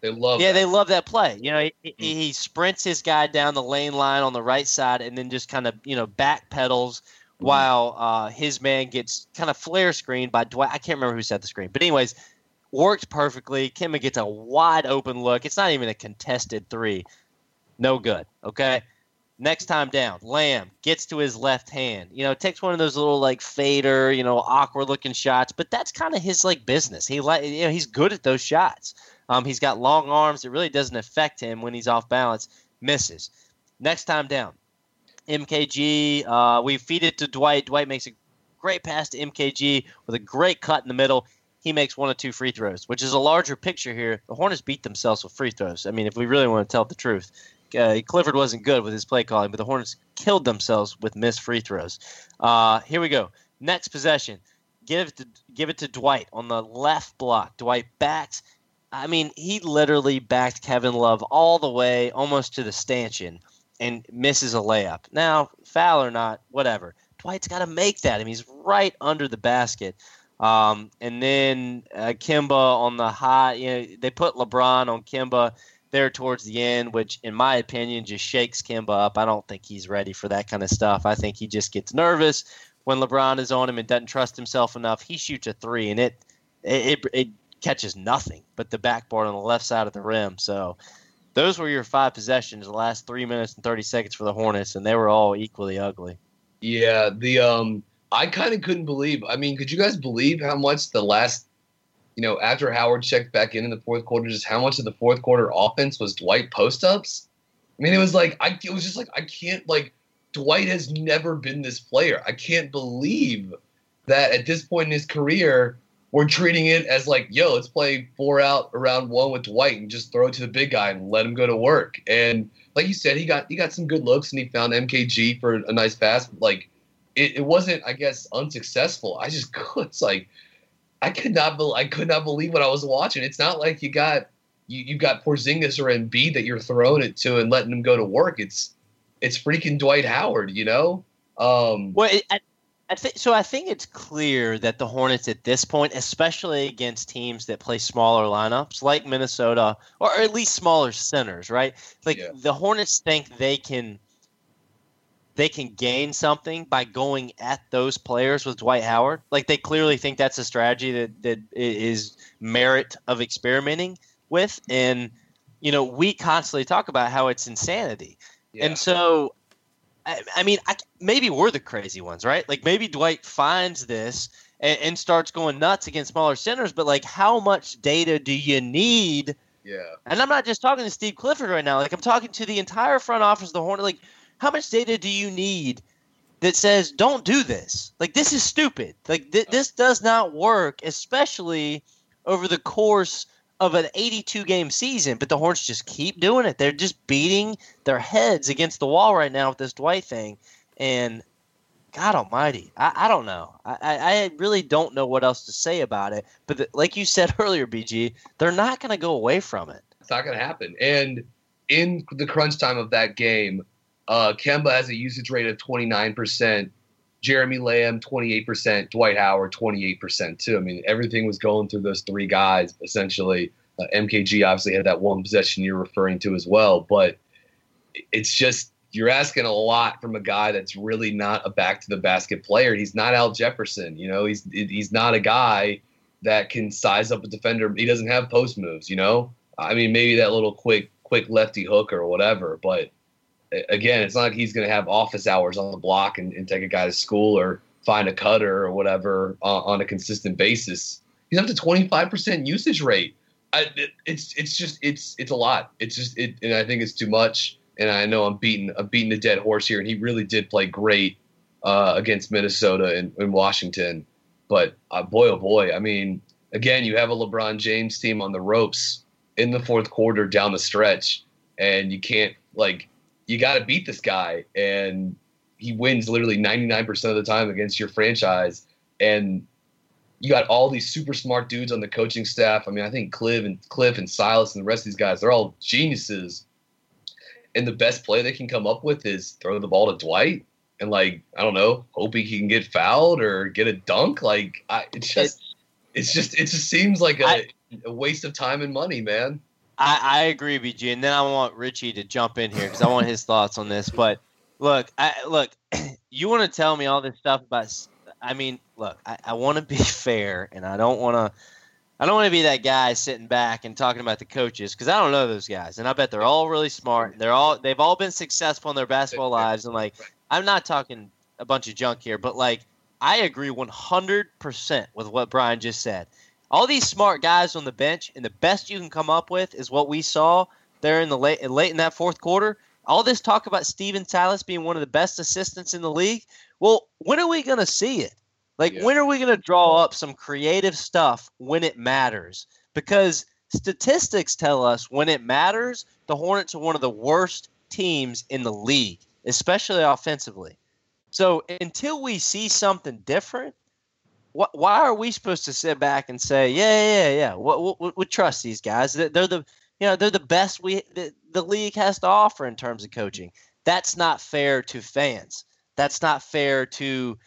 they love yeah that. they love that play. You know he, mm-hmm. he sprints his guy down the lane line on the right side and then just kind of you know back pedals mm-hmm. while uh, his man gets kind of flare screened by Dwight. I can't remember who set the screen, but anyways, worked perfectly. Kemba gets a wide open look. It's not even a contested three. No good. Okay. Next time down, Lamb gets to his left hand. You know, takes one of those little like fader, you know, awkward looking shots, but that's kind of his like business. He like you know, he's good at those shots. Um, he's got long arms. It really doesn't affect him when he's off balance. Misses. Next time down, MKG. Uh, we feed it to Dwight. Dwight makes a great pass to MKG with a great cut in the middle. He makes one or two free throws, which is a larger picture here. The Hornets beat themselves with free throws. I mean, if we really want to tell the truth, uh, Clifford wasn't good with his play calling, but the Hornets killed themselves with missed free throws. Uh, here we go. Next possession. Give it to give it to Dwight on the left block. Dwight backs. I mean, he literally backed Kevin Love all the way almost to the stanchion and misses a layup. Now, foul or not, whatever. Dwight's got to make that. I mean, he's right under the basket. Um, and then uh, Kemba on the high. You know, they put LeBron on Kemba there towards the end, which, in my opinion, just shakes Kemba up. I don't think he's ready for that kind of stuff. I think he just gets nervous when LeBron is on him and doesn't trust himself enough. He shoots a three, and it it, it, it catches nothing but the backboard on the left side of the rim. So those were your five possessions, the last three minutes and thirty seconds for the Hornets, and they were all equally ugly. Yeah, the um, I kind of couldn't believe. I mean, could you guys believe how much the last you know, after Howard checked back in in the fourth quarter, just how much of the fourth quarter offense was Dwight post ups. I mean, it was like I it was just like I can't like Dwight has never been this player. I can't believe that at this point in his career, we're treating it as like, yo, let's play four out around one with Dwight and just throw it to the big guy and let him go to work. And like you said, he got he got some good looks and he found MKG for a nice pass. Like it, it wasn't, I guess, unsuccessful. I just it's like I could not be, I could not believe what I was watching. It's not like you got you you got Porzingis or Embiid that you're throwing it to and letting them go to work. It's it's freaking Dwight Howard, you know. Um, well, it, I, I think so. I think it's clear that the Hornets at this point, especially against teams that play smaller lineups like Minnesota, or at least smaller centers, right? Like yeah. the Hornets think they can they can gain something by going at those players with Dwight Howard. Like they clearly think that's a strategy that that is merit of experimenting with, and you know we constantly talk about how it's insanity, yeah. and so. I, I mean, I, maybe we're the crazy ones, right? Like maybe Dwight finds this and, and starts going nuts against smaller centers, but like, how much data do you need yeah. And I'm not just talking to Steve Clifford right now. Like I'm talking to the entire front office of the Hornet. Like how much data do you need that says don't do this? Like this is stupid. Like th- this does not work, especially over the course of an 82 game season. But the Hornets just keep doing it. They're just beating their heads against the wall right now with this Dwight thing, and God Almighty, I, I don't know. I, I really don't know what else to say about it. But the, like you said earlier, BG, they're not going to go away from it. It's not going to happen. And in the crunch time of that game, uh, Kemba has a usage rate of 29%. Jeremy Lamb, 28%. Dwight Howard, 28% too. I mean, everything was going through those three guys essentially. Uh, MKG obviously had that one possession you're referring to as well, but it's just you're asking a lot from a guy that's really not a back to the basket player. He's not Al Jefferson, you know. He's he's not a guy that can size up a defender. He doesn't have post moves, you know. I mean, maybe that little quick quick lefty hook or whatever, but again, it's not like he's going to have office hours on the block and, and, take a guy to school or find a cutter or whatever uh, on a consistent basis. He's up to 25% usage rate. I, it, it's it's just it's it's a lot. It's just it, and I think it's too much. And I know I'm beating I'm beating the dead horse here. And he really did play great uh, against Minnesota and, and Washington. But uh, boy, oh boy, I mean, again, you have a LeBron James team on the ropes in the fourth quarter down the stretch, and you can't like you got to beat this guy, and he wins literally 99% of the time against your franchise. And you got all these super smart dudes on the coaching staff. I mean, I think Cliff and Cliff and Silas and the rest of these guys, they're all geniuses. And the best play they can come up with is throw the ball to Dwight and like I don't know, hoping he can get fouled or get a dunk. Like I, it's just, it's just, it just seems like a, I- a waste of time and money, man. I, I agree, BG, and then I want Richie to jump in here because I want his thoughts on this. But look, I, look, you want to tell me all this stuff about? I mean, look, I, I want to be fair, and I don't want to. I don't want to be that guy sitting back and talking about the coaches because I don't know those guys, and I bet they're all really smart. They're all they've all been successful in their basketball lives, and like I'm not talking a bunch of junk here, but like I agree 100% with what Brian just said. All these smart guys on the bench, and the best you can come up with is what we saw there in the late late in that fourth quarter. All this talk about Stephen Silas being one of the best assistants in the league. Well, when are we going to see it? Like, Yeah. when are we going to draw up some creative stuff when it matters? Because statistics tell us when it matters, the Hornets are one of the worst teams in the league, especially offensively. So until we see something different, wh- why are we supposed to sit back and say, yeah, yeah, yeah, we, we, we trust these guys? They're they're the you know they're the best we the, the league has to offer in terms of coaching. That's not fair to fans. That's not fair to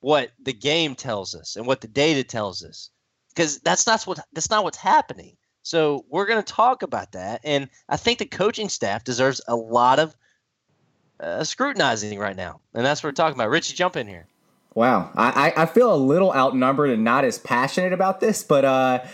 what the game tells us and what the data tells us because that's not what that's not what's happening. So we're going to talk about that, and I think the coaching staff deserves a lot of uh, scrutinizing right now, and that's what we're talking about. Richie, jump in here. Wow, I, I feel a little outnumbered and not as passionate about this, but uh,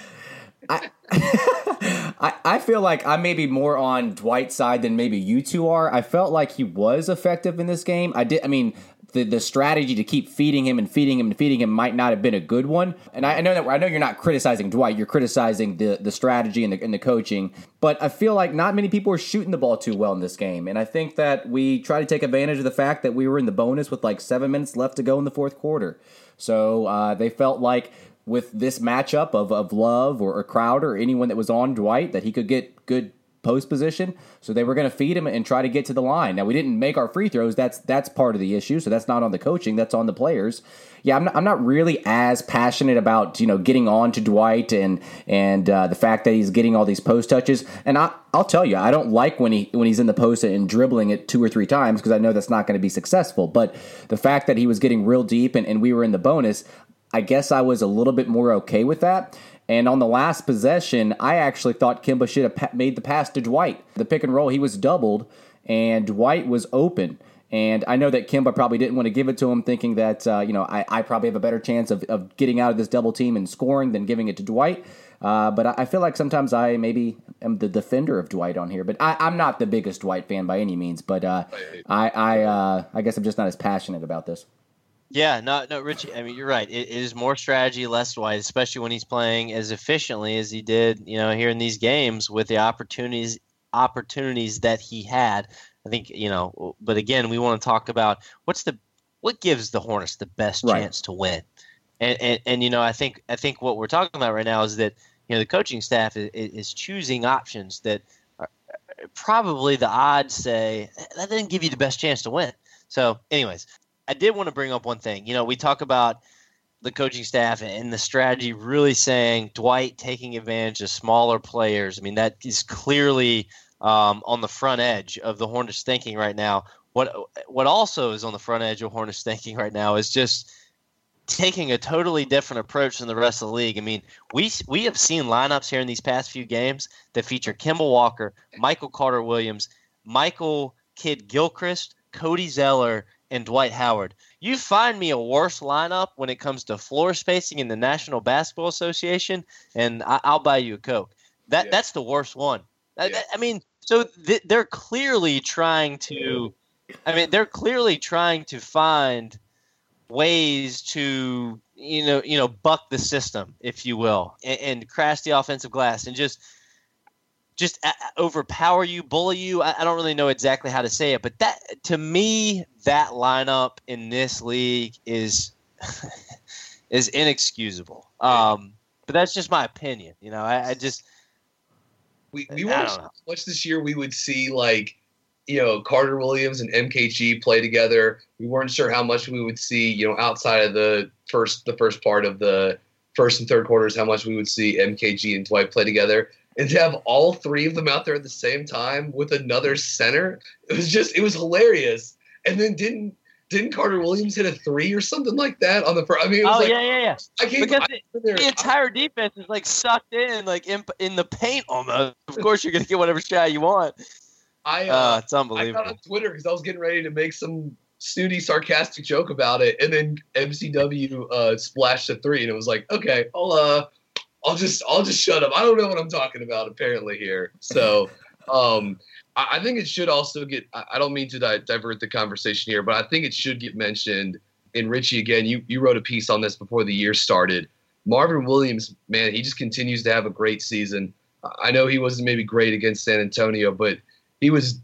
I, I I feel like I may be more on Dwight's side than maybe you two are. I felt like he was effective in this game. I did. I mean, the the strategy to keep feeding him and feeding him and feeding him might not have been a good one. And I, I know that I know you're not criticizing Dwight. You're criticizing the the strategy and the and the coaching. But I feel like not many people are shooting the ball too well in this game. And I think that we try to take advantage of the fact that we were in the bonus with like seven minutes left to go in the fourth quarter. So uh, they felt like with this matchup of, of Love or, or Crowder or anyone that was on Dwight that he could get good post position. So they were going to feed him and try to get to the line. Now we didn't make our free throws. That's that's part of the issue. So that's not on the coaching. That's on the players. Yeah, I'm not, I'm not really as passionate about you know getting on to Dwight and and uh, the fact that he's getting all these post touches. And I I'll tell you, I don't like when he when he's in the post and dribbling it two or three times because I know that's not going to be successful. But the fact that he was getting real deep and, and we were in the bonus, I guess I was a little bit more okay with that. And on the last possession, I actually thought Kemba should have made the pass to Dwight. The pick and roll, he was doubled, and Dwight was open. And I know that Kemba probably didn't want to give it to him, thinking that, uh, you know, I, I probably have a better chance of, of getting out of this double team and scoring than giving it to Dwight. Uh, but I, I feel like sometimes I maybe am the defender of Dwight on here. But I, I'm not the biggest Dwight fan by any means. But uh, I, I, uh, I guess I'm just not as passionate about this. Yeah, no, no, Richie. I mean, you're right. It, it is more strategy, less Dwight, especially when he's playing as efficiently as he did, you know, here in these games with the opportunities opportunities that he had. I think, you know, but again, we want to talk about what's the what gives the Hornets the best Right. chance to win. And, and and you know, I think I think what we're talking about right now is that you know the coaching staff is, is choosing options that are, probably the odds say that didn't give you the best chance to win. So, anyways, I did want to bring up one thing. You know, we talk about the coaching staff and the strategy really saying Dwight taking advantage of smaller players. I mean, that is clearly um, on the front edge of the Hornets thinking right now. What what also is on the front edge of Hornets thinking right now is just taking a totally different approach than the rest of the league. I mean, we we have seen lineups here in these past few games that feature Kemba Walker, Michael Carter Williams, Michael Kidd Gilchrist, Cody Zeller, and Dwight Howard. You find me a worse lineup when it comes to floor spacing in the National Basketball Association, and I, I'll buy you a Coke. That Yeah. that's the worst one. I- I, mean, so th- they're clearly trying to. I mean, they're clearly trying to find ways to you know you know buck the system, if you will, and, and crash the offensive glass and just just a- a- overpower you, bully you. I, I don't really know exactly how to say it, but that to me, that lineup in this league is is inexcusable. Um, but that's just my opinion. You know, I, I just We we I weren't don't so know. much this year. We would see like you know Carter Williams and MKG play together. We weren't sure how much we would see you know outside of the first the first part of the first and third quarters how much we would see MKG and Dwight play together. And to have all three of them out there at the same time with another center, it was just it was hilarious. And then didn't didn't Carter Williams hit a three or something like that on the first? I mean, it was Oh like, yeah, yeah, yeah. I can't. Because I, the, the entire defense is like sucked in, like in, in the paint almost. Of course, you're gonna get whatever shot you want. I, uh, Uh, it's I got unbelievable. on Twitter because I was getting ready to make some snooty, sarcastic joke about it, and then MCW uh, splashed a three, and it was like, okay, I'll uh, I'll just I'll just shut up. I don't know what I'm talking about apparently here. So, um, I, I think it should also get. I, I don't mean to di- divert the conversation here, but I think it should get mentioned. And Richie, again, you you wrote a piece on this before the year started. Marvin Williams, man, he just continues to have a great season. I know he wasn't maybe great against San Antonio, but he was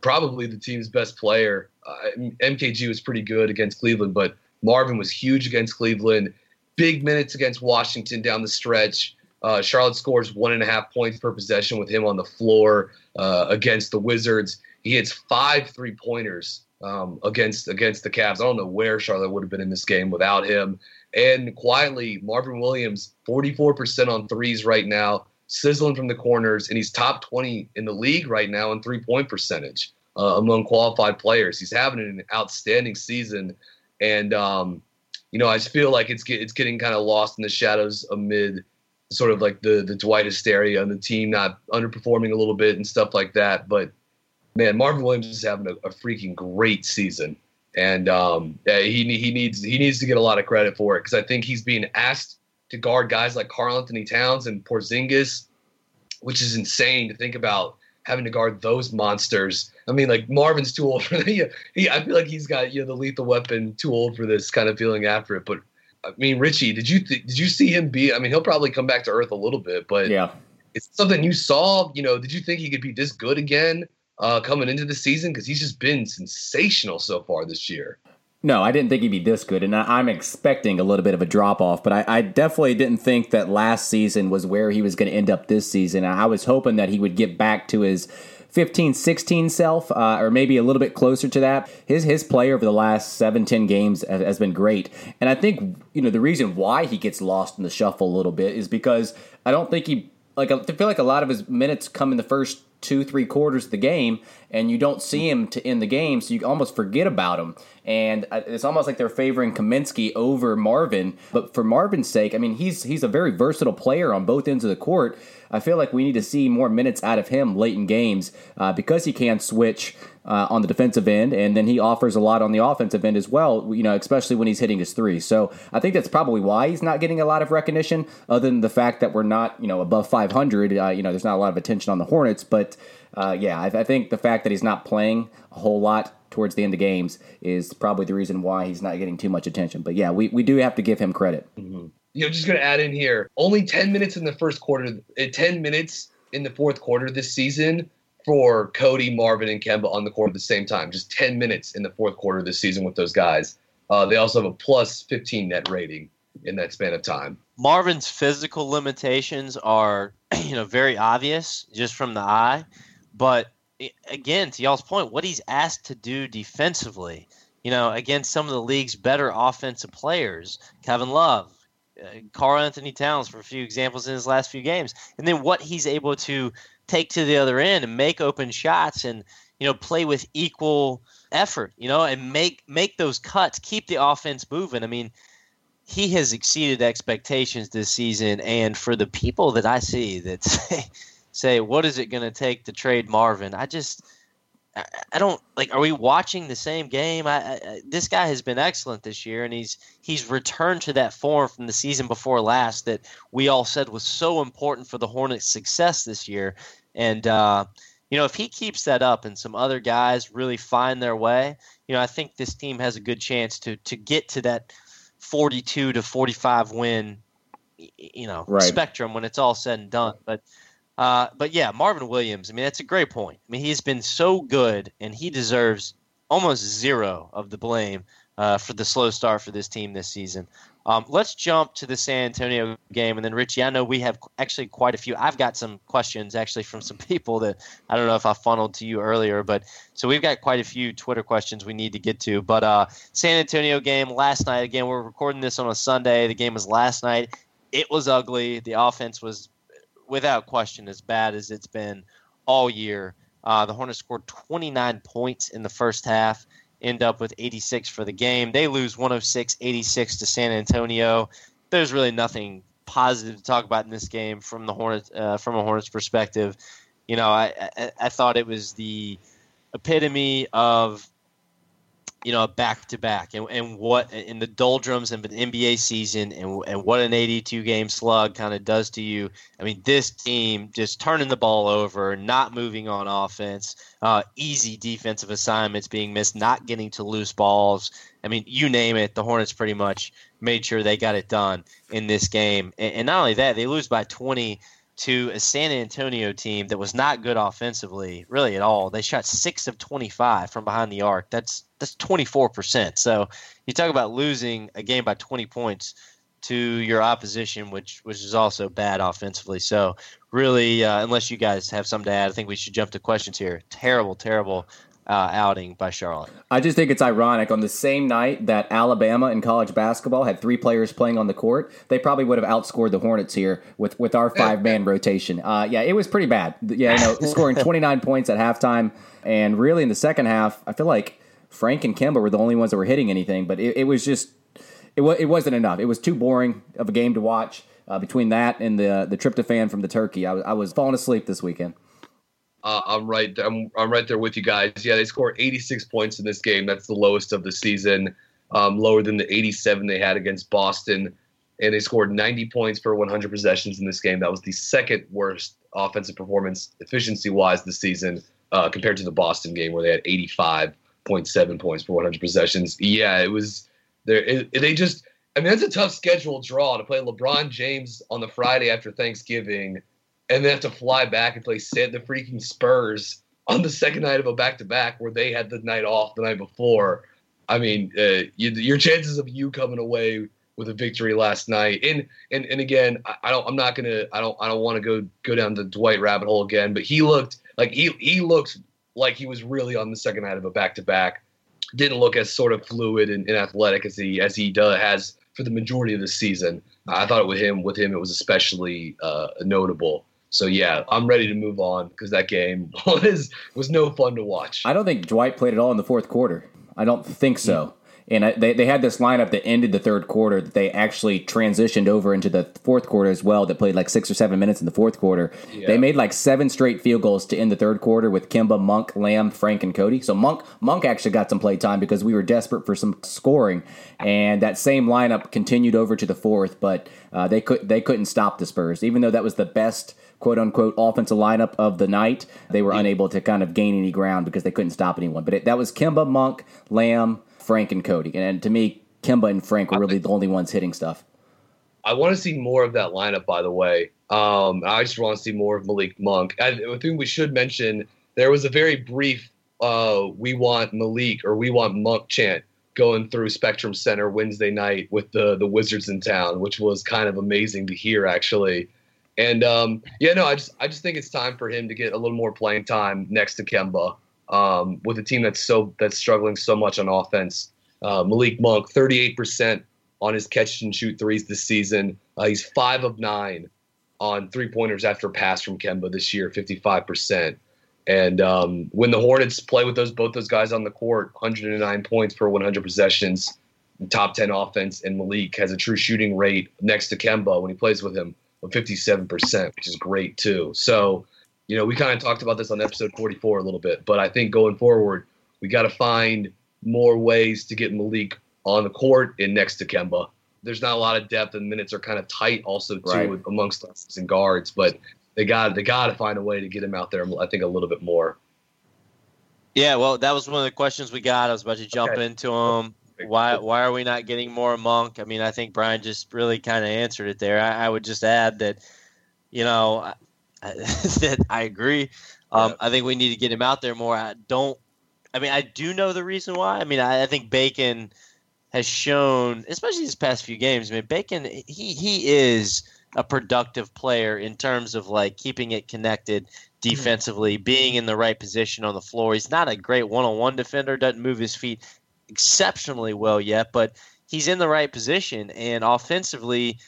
probably the team's best player. Uh, MKG was pretty good against Cleveland, but Marvin was huge against Cleveland. Big minutes against Washington down the stretch. Uh, Charlotte scores one and a half points per possession with him on the floor uh, against the Wizards. He hits five three pointers um, against against the Cavs. I don't know where Charlotte would have been in this game without him. And quietly, Marvin Williams, 44% on threes right now, sizzling from the corners, and he's top 20 in the league right now in three point percentage uh, among qualified players. He's having an outstanding season, and um, you know I feel like it's get, it's getting kind of lost in the shadows amid sort of like the the Dwight hysteria and the team not underperforming a little bit and stuff like that. But man, Marvin Williams is having a, a freaking great season, and um, yeah, he he needs he needs to get a lot of credit for it because I think he's being asked to guard guys like Karl-Anthony Towns and Porzingis, which is insane to think about having to guard those monsters. I mean, like Marvin's too old for the. He, I feel like he's got you know the lethal weapon too old for this kind of feeling after it. But I mean, Richie, did you th- did you see him be? I mean, he'll probably come back to earth a little bit, but Yeah. it's something you saw. You know, did you think he could be this good again uh, coming into the season? Because he's just been sensational so far this year. No, I didn't think he'd be this good, and I, I'm expecting a little bit of a drop off. But I, I definitely didn't think that last season was where he was going to end up this season. I was hoping that he would get back to his 15, 16 self, uh, or maybe a little bit closer to that. His his play over the last seven, ten games has, has been great, and I think you know the reason why he gets lost in the shuffle a little bit is because I don't think he like I feel like a lot of his minutes come in the first two, three quarters of the game, and you don't see him to end the game, so you almost forget about him. And uh, it's almost like they're favoring Kaminsky over Marvin. But for Marvin's sake, I mean, he's he's a very versatile player on both ends of the court. I feel like we need to see more minutes out of him late in games uh, because he can switch uh, on the defensive end, and then he offers a lot on the offensive end as well. You know, especially when he's hitting his three. So I think that's probably why he's not getting a lot of recognition, other than the fact that we're not, you know, above 500. Uh, you know, there's not a lot of attention on the Hornets, but uh, yeah, I, I think the fact that he's not playing a whole lot towards the end of games is probably the reason why he's not getting too much attention. But yeah, we, we do have to give him credit. You know, just going to add in here only 10 minutes in the first quarter, uh, 10 minutes in the fourth quarter this season for Cody, Marvin, and Kemba on the court at the same time. Just 10 minutes in the fourth quarter this season with those guys. Uh, they also have a plus 15 net rating in that span of time. Marvin's physical limitations are, you know, very obvious just from the eye. But again, to y'all's point, what he's asked to do defensively, you know, against some of the league's better offensive players, Kevin Love, uh, Karl-Anthony Towns, for a few examples in his last few games, and then what he's able to take to the other end and make open shots and you know play with equal effort, you know, and make make those cuts, keep the offense moving. I mean he has exceeded expectations this season. And for the people that I see that say, say what is it going to take to trade Marvin? I just, I, I don't like. Are we watching the same game? I, I, this guy has been excellent this year, and he's he's returned to that form from the season before last that we all said was so important for the Hornets' success this year. And uh, you know, if he keeps that up, and some other guys really find their way, you know, I think this team has a good chance to to get to that 42 to 45 win you know Right. spectrum when it's all said and done but uh, but yeah marvin williams i mean that's a great point i mean he's been so good and he deserves almost zero of the blame uh, for the slow start for this team this season um, let's jump to the San Antonio game, and then Richie. I know we have actually quite a few. I've got some questions actually from some people that I don't know if I funneled to you earlier, but so we've got quite a few Twitter questions we need to get to. But uh, San Antonio game last night. Again, we're recording this on a Sunday. The game was last night. it was ugly. The offense was, without question, as bad as it's been all year. Uh, the Hornets scored 29 points in the first half, end up with 86 for the game. They lose 106 86 to San Antonio. There's really nothing positive to talk about in this game from the Hornets uh, from a Hornets perspective. You know, I, I, I thought it was the epitome of you know, back to back, and and what in the doldrums of an NBA season, and and what an 82 game slug kind of does to you. I mean, this team just turning the ball over, not moving on offense, uh, easy defensive assignments being missed, not getting to loose balls. I mean, you name it, the Hornets pretty much made sure they got it done in this game, and, and not only that, they lose by 20 to a San Antonio team that was not good offensively, really at all. They shot six of 25 from behind the arc. That's that's 24 percent. So you talk about losing a game by 20 points to your opposition, which which is also bad offensively. So really, uh, unless you guys have something to add, I think we should jump to questions here. Terrible, terrible uh, outing by Charlotte. I just think it's ironic. On the same night that Alabama in college basketball had three players playing on the court, they probably would have outscored the Hornets here with, with our five man rotation. Uh, yeah, it was pretty bad. Yeah, you know, scoring 29 points at halftime. And really in the second half, I feel like Frank and Kemba were the only ones that were hitting anything, but it, it was just, it, was, it wasn't enough. It was too boring of a game to watch. Uh, between that and the the tryptophan from the turkey, I, I was falling asleep this weekend. Uh, I'm right. I'm, I'm right there with you guys. Yeah, they scored 86 points in this game. That's the lowest of the season, um, lower than the 87 they had against Boston. And they scored 90 points per 100 possessions in this game. That was the second worst offensive performance efficiency wise this season uh, compared to the Boston game where they had 85.7 points per 100 possessions. Yeah, it was they just. I mean, that's a tough schedule draw to play LeBron James on the Friday after Thanksgiving and then have to fly back and play the freaking Spurs on the second night of a back to back where they had the night off the night before. I mean, uh, you, your chances of you coming away with a victory last night, and and and again, I, I don't, I'm not gonna, I don't, I don't want to go go down the Dwight rabbit hole again, but he looked like he he looked like he was really on the second night of a back to back. Didn't look as sort of fluid and, and athletic as he as he does has for the majority of the season. I thought with him, with him, it was especially uh, notable. So yeah, I'm ready to move on because that game was was no fun to watch. I don't think Dwight played at all in the fourth quarter. I don't think so. And I, they, they had this lineup that ended the third quarter that they actually transitioned over into the fourth quarter as well that played like six or seven minutes in the fourth quarter. Yeah. They made like seven straight field goals to end the third quarter with Kemba, Monk, Lamb, Frank, and Cody. So Monk Monk actually got some play time because we were desperate for some scoring. And that same lineup continued over to the fourth, but uh, they could they couldn't stop the Spurs, even though that was the best – quote unquote offensive lineup of the night, they were unable to kind of gain any ground because they couldn't stop anyone. But it, that was Kemba, Monk, Lamb, Frank, and Cody. And to me, Kemba and Frank were really the only ones hitting stuff. I want to see more of that lineup, by the way. Um, I just want to see more of Malik Monk. I, I think we should mention there was a very brief uh, "We want Malik" or "We want Monk" chant going through Spectrum Center Wednesday night with the the Wizards in town, which was kind of amazing to hear, actually. And um, yeah, no, I just I just think it's time for him to get a little more playing time next to Kemba um, with a team that's so that's struggling so much on offense. Uh, Malik Monk, 38% on his catch and shoot threes this season. Uh, he's five of nine on three pointers after a pass from Kemba this year, 55%. And um, when the Hornets play with those both those guys on the court, 109 points per 100 possessions, top 10 offense, and Malik has a true shooting rate next to Kemba when he plays with him 57%, which is great too. So, you know, we kind of talked about this on episode 44 a little bit, but I think going forward, we got to find more ways to get Malik on the court and next to Kemba. There's not a lot of depth, and minutes are kind of tight also too right. amongst us and guards. But they got they got to find a way to get him out there. I think a little bit more. Yeah, well, that was one of the questions we got. I was about to jump okay. into them why why are we not getting more Monk? I mean, I think Brian just really kind of answered it there. I, I, would just add that, you know, I, that I agree. Um, yeah. I think we need to get him out there more. I don't. I mean, I do know the reason why. I mean, I, I think Bacon has shown, especially these past few games. I mean, Bacon he he is a productive player in terms of like keeping it connected mm-hmm. defensively, being in the right position on the floor. He's not a great one-on-one defender, doesn't move his feet exceptionally well yet, but he's in the right position. And offensively,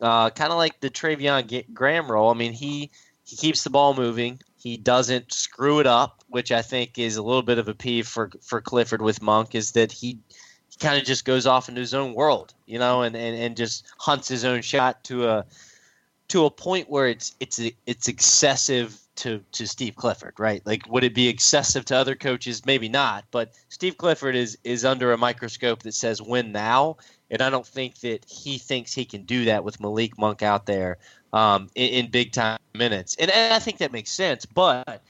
uh, kind of like the Treveon Graham role. I mean, he he keeps the ball moving. He doesn't screw it up, which I think is a little bit of a peeve for for Clifford with Monk. Is that he he kind of just goes off into his own world, you know, and, and, and just hunts his own shot to a to a point where it's it's it's excessive to to Steve Clifford, right? Like, would it be excessive to other coaches? Maybe not, but Steve Clifford is is under a microscope that says win now, and I don't think that he thinks he can do that with Malik Monk out there um, in, in, big time minutes, and, and I think that makes sense. But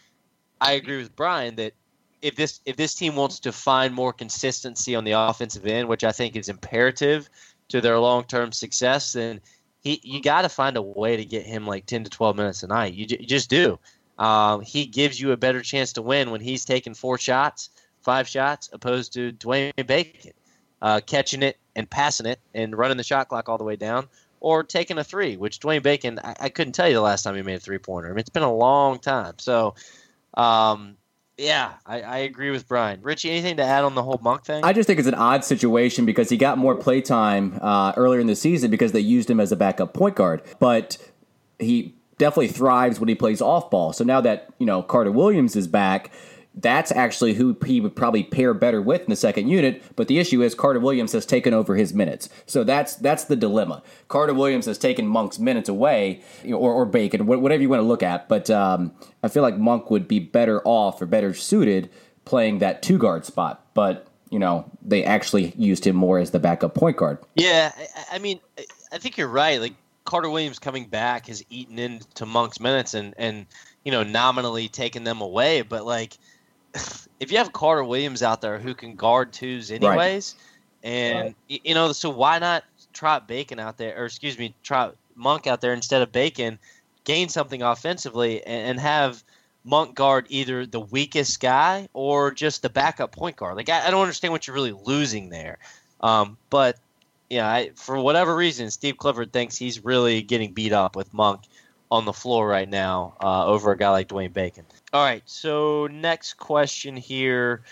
I agree with Brian that if this if this team wants to find more consistency on the offensive end, which I think is imperative to their long term success, then he you got to find a way to get him like ten to twelve minutes a night. You, you just do. Um, he gives you a better chance to win when he's taking four shots, five shots, opposed to Dwayne Bacon uh, catching it and passing it and running the shot clock all the way down, or taking a three, which Dwayne Bacon, I, I couldn't tell you the last time he made a three pointer. I mean, it's been a long time. So, um, yeah, I, I, agree with Brian. Richie, anything to add on the whole Monk thing? I just think it's an odd situation because he got more play time uh, earlier in the season because they used him as a backup point guard. But he definitely thrives when he plays off ball. So now that, you know, Carter Williams is back, that's actually who he would probably pair better with in the second unit. But the issue is Carter Williams has taken over his minutes, so that's that's the dilemma. Carter Williams has taken Monk's minutes away, or, or Bacon, whatever you want to look at. But um, I feel like Monk would be better off or better suited playing that two guard spot. But you know they actually used him more as the backup point guard. Yeah, I, I mean, I think you're right. Like Carter Williams coming back has eaten into Monk's minutes and and you know nominally taken them away, but like if you have Carter Williams out there who can guard twos anyways, right. and right. you know, so why not try Bacon out there, or excuse me, try Monk out there instead of Bacon, gain something offensively, and, and have Monk guard either the weakest guy or just the backup point guard. Like I, I don't understand what you're really losing there, um, but yeah, I, for whatever reason, Steve Clifford thinks he's really getting beat up with Monk on the floor right now uh, over a guy like Dwayne Bacon. All right, so next question here.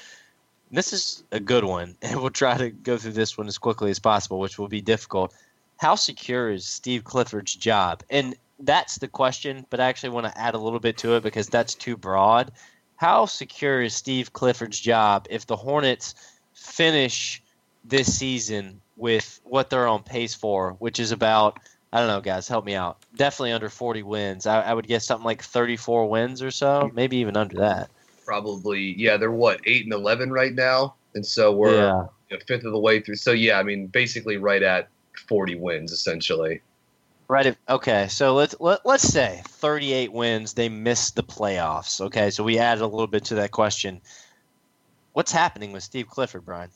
This is a good one, and we'll try to go through this one as quickly as possible, which will be difficult. How secure is Steve Clifford's job? And that's the question, but I actually want to add a little bit to it because that's too broad. How secure is Steve Clifford's job if the Hornets finish this season with what they're on pace for, which is about – I don't know, guys. Help me out. Definitely under 40 wins. I, I, would guess something like 34 wins or so, maybe even under that. Probably, yeah. They're what eight and 11 right now, and so we're yeah. a fifth of the way through. So yeah, I mean, basically right at 40 wins essentially. Right. If, okay. So let's let, let's say 38 wins. They missed the playoffs. Okay. So we added a little bit to that question. What's happening with Steve Clifford, Brian?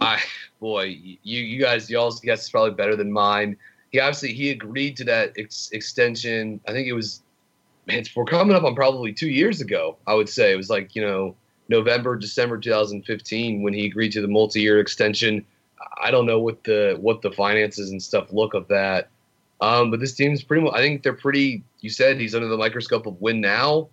I boy, you you guys, y'all's guess is probably better than mine he obviously he agreed to that ex- extension. I think it was man, we're coming up on probably two years ago. I would say it was like you know November, December 2015 when he agreed to the multi-year extension. I don't know what the what the finances and stuff look of that. Um, but this team's pretty. I think they're pretty. You said he's under the microscope of win now.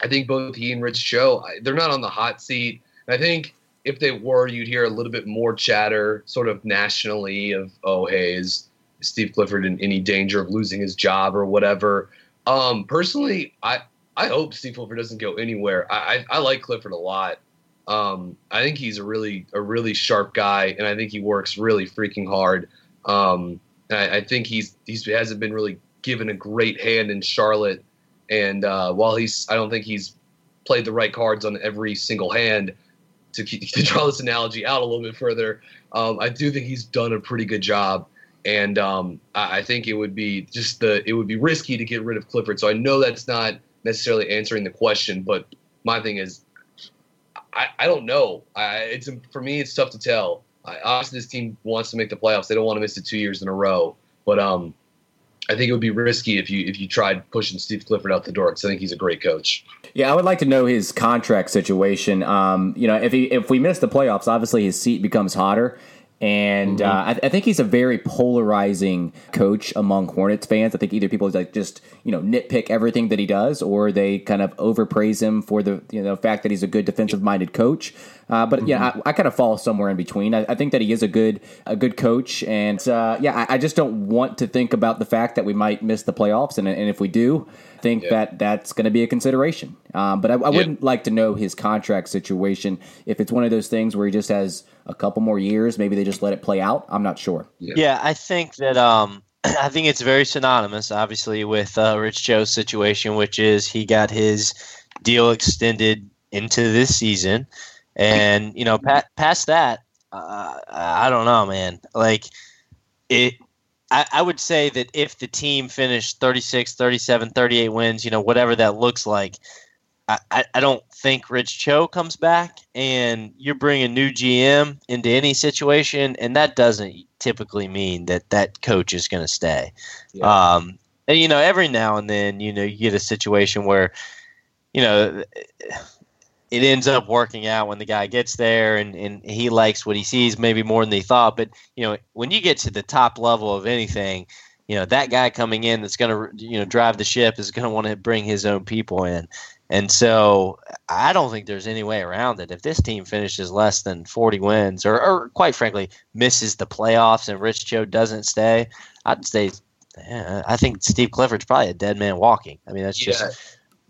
I think both he and Rich Cho they're not on the hot seat. I think if they were, you'd hear a little bit more chatter, sort of nationally, of oh hey, is Steve Clifford in any danger of losing his job or whatever. Um, personally, I I hope Steve Clifford doesn't go anywhere. I I, I like Clifford a lot. Um, I think he's a really a really sharp guy, and I think he works really freaking hard. Um, I, I, think he's he's hasn't been really given a great hand in Charlotte, and uh, while he's I don't think he's played the right cards on every single hand. To, to draw this analogy out a little bit further, um, I do think he's done a pretty good job and um, I, I think it would be just the it would be risky to get rid of Clifford. So I know that's not necessarily answering the question, but my thing is, I, I don't know. I, it's for me, it's tough to tell. I, obviously, this team wants to make the playoffs. They don't want to miss it two years in a row. But um, I think it would be risky if you if you tried pushing Steve Clifford out the door because I think he's a great coach. Yeah, I would like to know his contract situation. Um, you know, if he if we miss the playoffs, obviously his seat becomes hotter And uh, I, I think he's a very polarizing coach among Hornets fans. I think either people like just you know nitpick everything that he does, or they kind of overpraise him for the you know fact that he's a good defensive minded coach. Uh, but yeah, I, I kind of fall somewhere in between. I, I think that he is a good a good coach, and uh, yeah, I, I just don't want to think about the fact that we might miss the playoffs, and, and if we do, think Yeah. that that's going to be a consideration. Um, but I, I wouldn't like to know his contract situation. If it's one of those things where he just has a couple more years, maybe they just let it play out. I'm not sure. Yeah, I think that um, I think it's very synonymous, obviously, with uh, Rich Cho's situation, which is he got his deal extended into this season, and you know, pa- past that, uh, I don't know, man. Like it. I, I would say that if the team finished 36, 37, 38 wins, you know, whatever that looks like, I, I, don't think Rich Cho comes back, and you're bringing new GM into any situation, and that doesn't typically mean that that coach is going to stay. Yeah. Um, and you know, every now and then, you know, you get a situation where, you know, it ends up working out when the guy gets there and, and he likes what he sees maybe more than he thought. But you know, when you get to the top level of anything, you know that guy coming in that's going to you know drive the ship is going to want to bring his own people in. And so I don't think there's any way around it. If this team finishes less than 40 wins, or, or quite frankly misses the playoffs, and Rich Cho doesn't stay, I'd say yeah, I think Steve Clifford's probably a dead man walking. I mean, that's just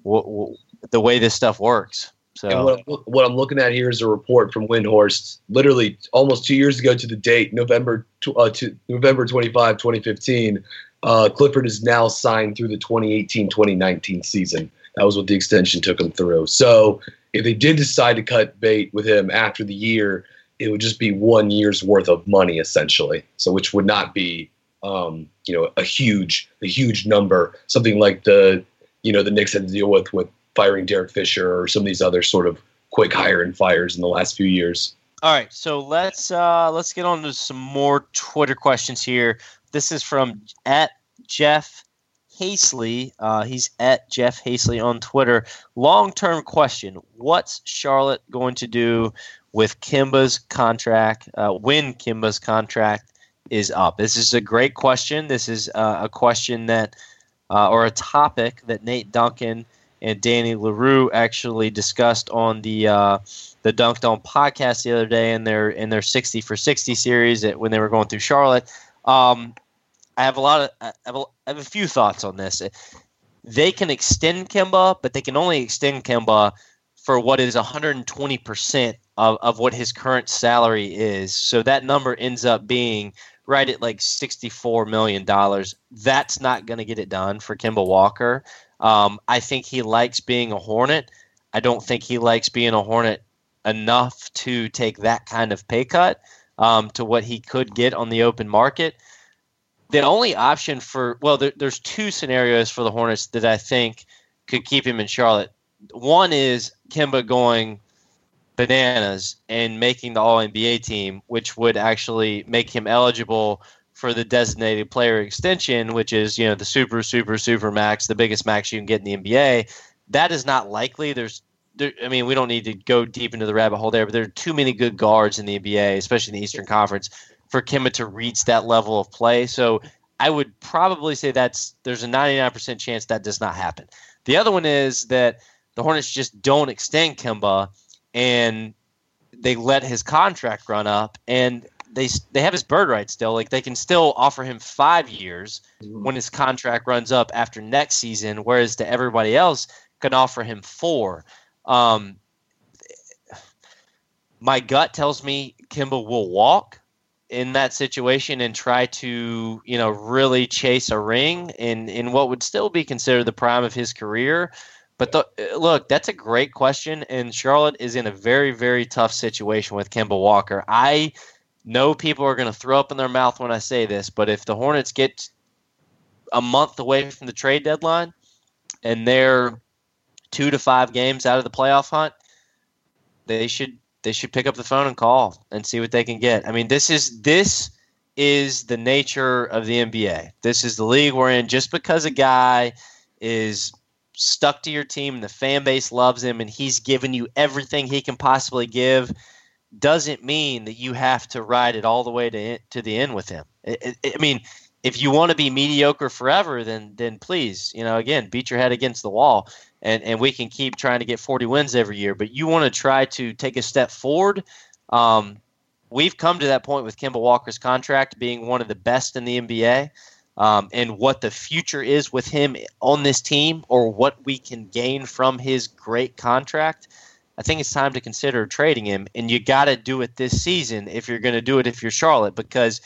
w- w- the way this stuff works. So And what, I'm- what I'm looking at here is a report from Windhorst, literally almost two years ago to the date, November tw- uh, to November 25, 2015. Uh, Clifford is now signed through the 2018-2019 season. That was what the extension took him through. So if they did decide to cut bait with him after the year, it would just be one year's worth of money essentially. So which would not be, um, you know, a huge a huge number. Something like the you know the Knicks had to deal with with firing Derek Fisher or some of these other sort of quick hire and fires in the last few years. All right, so let's uh, let's get on to some more Twitter questions here. This is from at Jeff Hasley. Uh, he's at Jeff Hasley on Twitter. Long term question: What's Charlotte going to do with Kemba's contract uh, when Kemba's contract is up? This is a great question. This is uh, a question that, uh, or a topic that Nate Duncan and Danny Leroux actually discussed on the uh, the Dunked On podcast the other day in their in their sixty for sixty series that when they were going through Charlotte. Um, I have a lot of I have a, I have a few thoughts on this. They can extend Kemba, but they can only extend Kemba for what is 120 percent of, of what his current salary is. So that number ends up being right at like 64 million dollars. That's not going to get it done for Kemba Walker. Um, I think he likes being a Hornet. I don't think he likes being a Hornet enough to take that kind of pay cut um, to what he could get on the open market. The only option for well, there, there's two scenarios for the Hornets that I think could keep him in Charlotte. One is Kemba going bananas and making the All NBA team, which would actually make him eligible for the designated player extension, which is you know the super super super max, the biggest max you can get in the NBA. That is not likely. There's there, I mean, we don't need to go deep into the rabbit hole there, but there are too many good guards in the NBA, especially in the Eastern Conference, for Kemba to reach that level of play. So I would probably say that's there's a 99% chance that does not happen. The other one is that the Hornets just don't extend Kemba and they let his contract run up and they they have his bird right still. Like they can still offer him five years when his contract runs up after next season, whereas to everybody else can offer him four. Um, my gut tells me Kemba will walk in that situation and try to, you know, really chase a ring in in what would still be considered the prime of his career. But the, look, that's a great question, and Charlotte is in a very, very tough situation with Kemba Walker. I know people are going to throw up in their mouth when I say this, but if the Hornets get a month away from the trade deadline and they're two to five games out of the playoff hunt, they should they should pick up the phone and call and see what they can get. I mean, this is this is the nature of the NBA. This is the league we're in. Just because a guy is stuck to your team and the fan base loves him and he's given you everything he can possibly give doesn't mean that you have to ride it all the way to to the end with him. I, I, I mean, if you want to be mediocre forever, then then please, you know, again, beat your head against the wall, and and we can keep trying to get 40 wins every year. But you want to try to take a step forward. Um, we've come to that point with Kemba Walker's contract being one of the best in the NBA. Um, and what the future is with him on this team, or what we can gain from his great contract, I think it's time to consider trading him. And you got to do it this season if you're going to do it if you're Charlotte, because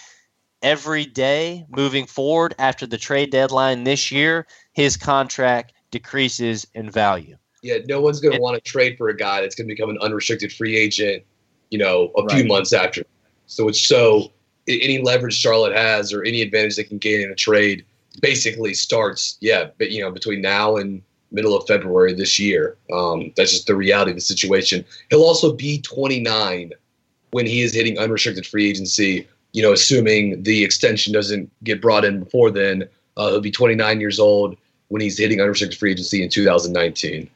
every day moving forward after the trade deadline this year, his contract decreases in value. Yeah, no one's going to want to trade for a guy that's going to become an unrestricted free agent, you know, a right. few months after. So it's so any leverage Charlotte has or any advantage they can gain in a trade basically starts, yeah, but you know, between now and middle of February this year. Um, that's just the reality of the situation. He'll also be 29 when he is hitting unrestricted free agency you know, assuming the extension doesn't get brought in before then, uh, he'll be 29 years old when he's hitting unrestricted free agency in 2019.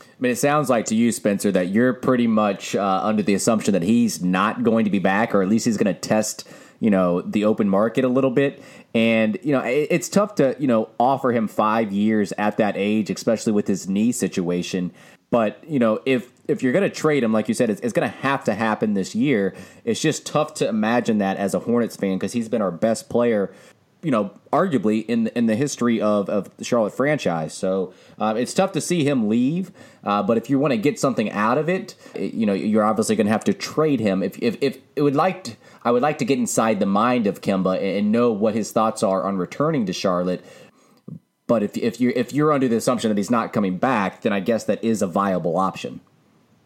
I mean, it sounds like to you, Spencer, that you're pretty much uh, under the assumption that he's not going to be back, or at least he's going to test, you know, the open market a little bit. And you know, it, it's tough to you know offer him five years at that age, especially with his knee situation. But you know, if if you're going to trade him, like you said, it's, it's going to have to happen this year. It's just tough to imagine that as a Hornets fan because he's been our best player, you know, arguably in in the history of of the Charlotte franchise. So uh, it's tough to see him leave. Uh, but if you want to get something out of it, you know, you're obviously going to have to trade him. If if if it would like. To, I would like to get inside the mind of Kemba and know what his thoughts are on returning to Charlotte. But if if you're if you're under the assumption that he's not coming back, then I guess that is a viable option.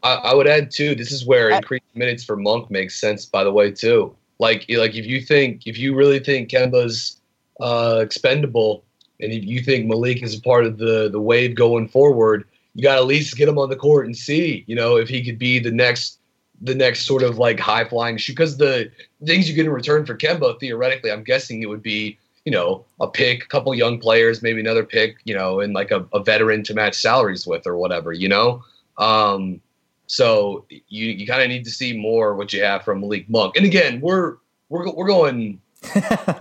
I, I would add too. This is where increased minutes for Monk makes sense. By the way, too. Like like if you think if you really think Kemba's uh, expendable, and if you think Malik is a part of the the wave going forward, you got to at least get him on the court and see, you know, if he could be the next the next sort of like high flying shoe. Because the things you get in return for Kemba, theoretically, I'm guessing it would be you know, a pick, a couple young players, maybe another pick, you know, and like a, a veteran to match salaries with or whatever, you know? Um, so you, you kind of need to see more what you have from Malik Monk. And again, we're, we're, we're going, I,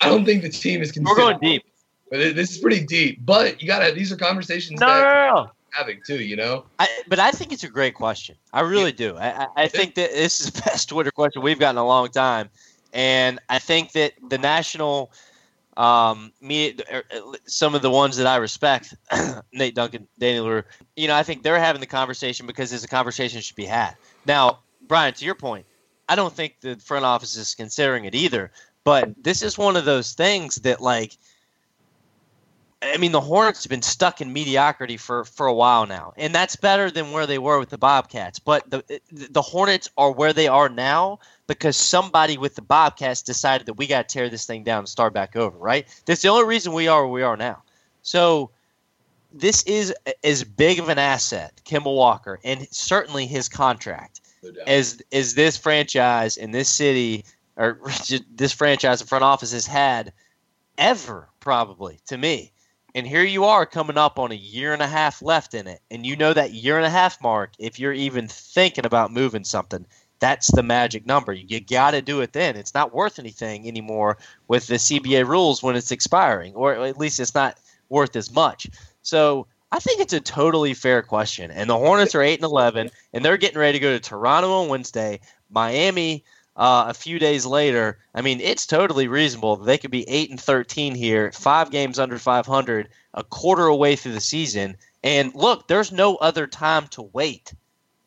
I, don't think the team is We're going deep. This is pretty deep, but you gotta, these are conversations no, that no, no, having too, you know? I, but I think it's a great question. I really yeah. do. I, I think that this is the best Twitter question we've gotten in a long time. And I think that the national – um, me, er, er, some of the ones that I respect, Nate Duncan, Daniel you know, I think they're having the conversation because there's a conversation should be had. Now, Brian, to your point, I don't think the front office is considering it either. But this is one of those things that, like, I mean, the Hornets have been stuck in mediocrity for, for a while now, and that's better than where they were with the Bobcats. But the the Hornets are where they are now because somebody with the Bobcats decided that we got to tear this thing down and start back over, right? That's the only reason we are where we are now. So this is as big of an asset, Kemba Walker, and certainly his contract, no as as this franchise in this city or this franchise, the front office has had ever, probably to me. And here you are coming up on a year and a half left in it. And you know that year and a half mark, if you're even thinking about moving something, that's the magic number. You got to do it then. It's not worth anything anymore with the CBA rules when it's expiring, or at least it's not worth as much. So I think it's a totally fair question. And the Hornets are eight and eleven, and they're getting ready to go to Toronto on Wednesday, Miami uh, a few days later. I mean, it's totally reasonable. They could be eight and thirteen here, five games under five hundred, a quarter away through the season. And look, there's no other time to wait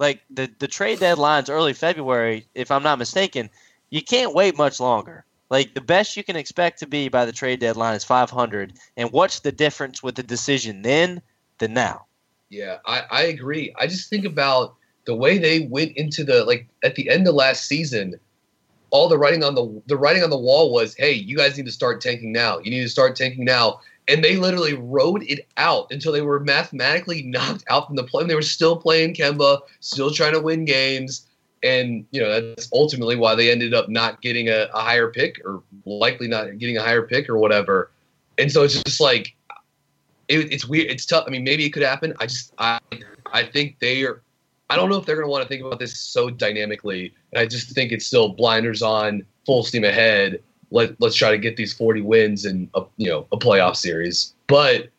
like the the trade deadline's early February, if I'm not mistaken. You can't wait much longer. Like the best you can expect to be by the trade deadline is 500. And what's the difference with the decision then than now? Yeah, I, I agree. I just think about the way they went into the like at the end of last season. All the writing on the the writing on the wall was, "Hey, you guys need to start tanking now. You need to start tanking now." and they literally rode it out until they were mathematically knocked out from the play. They were still playing Kemba, still trying to win games, and you know that's ultimately why they ended up not getting a, a higher pick, or likely not getting a higher pick, or whatever. And so it's just like it, it's weird. It's tough. I mean, maybe it could happen. I just I I think they are. I don't know if they're going to want to think about this so dynamically. And I just think it's still blinders on, full steam ahead. Let let's try to get these 40 wins and a, you know a playoff series. But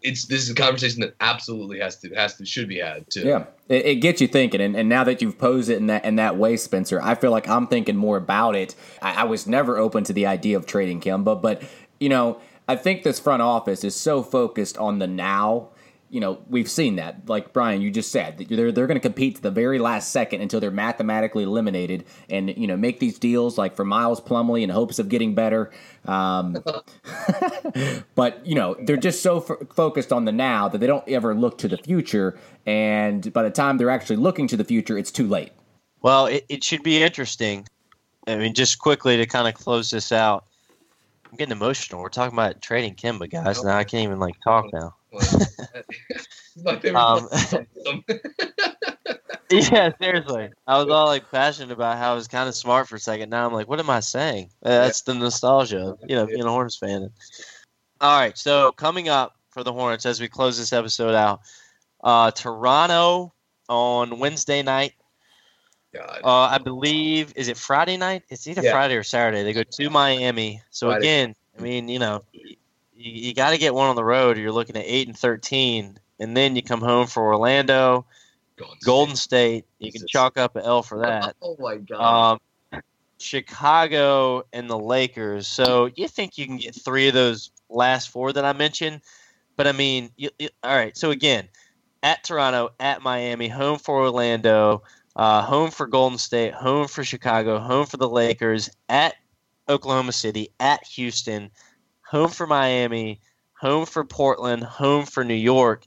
it's this is a conversation that absolutely has to has to should be had too. Yeah, it, it gets you thinking, and, and now that you've posed it in that in that way, Spencer, I feel like I'm thinking more about it. I, I was never open to the idea of trading Kemba, but you know, I think this front office is so focused on the now you know, we've seen that. Like Brian, you just said, they're they're going to compete to the very last second until they're mathematically eliminated, and you know, make these deals like for Miles Plumlee in hopes of getting better. Um, but you know, they're just so f- focused on the now that they don't ever look to the future. And by the time they're actually looking to the future, it's too late. Well, it, it should be interesting. I mean, just quickly to kind of close this out. I'm getting emotional. We're talking about trading Kemba, guys. Now I can't even like talk now. My favorite. Um, yeah, seriously. I was all like passionate about how I was kind of smart for a second. Now I'm like, what am I saying? Uh, That's the nostalgia, you know, being a Hornets fan. All right, so coming up for the Hornets as we close this episode out, uh, Toronto on Wednesday night. God. Uh, I believe is it Friday night? It's either Yeah. Friday or Saturday. They go to Miami. So Friday. again, I mean, you know, you, you got to get one on the road. Or you're looking at eight and thirteen, and then you come home for Orlando, Golden Golden State. You can chalk up an L for that. Oh my God. Um, Chicago and the Lakers. So you think you can get three of those last four that I mentioned? But I mean, you, you- all right. So again, at Toronto, at Miami, home for Orlando, uh, home for Golden State, home for Chicago, home for the Lakers, at Oklahoma City, at Houston, home for Miami, home for Portland, home for New York.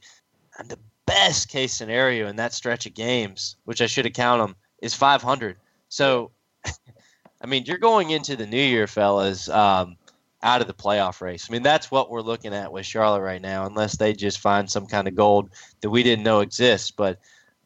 And the best case scenario in that stretch of games, which I should have counted them, is 500. So, I mean, you're going into the new year, fellas, um, out of the playoff race. I mean, that's what we're looking at with Charlotte right now, unless they just find some kind of gold that we didn't know exists. But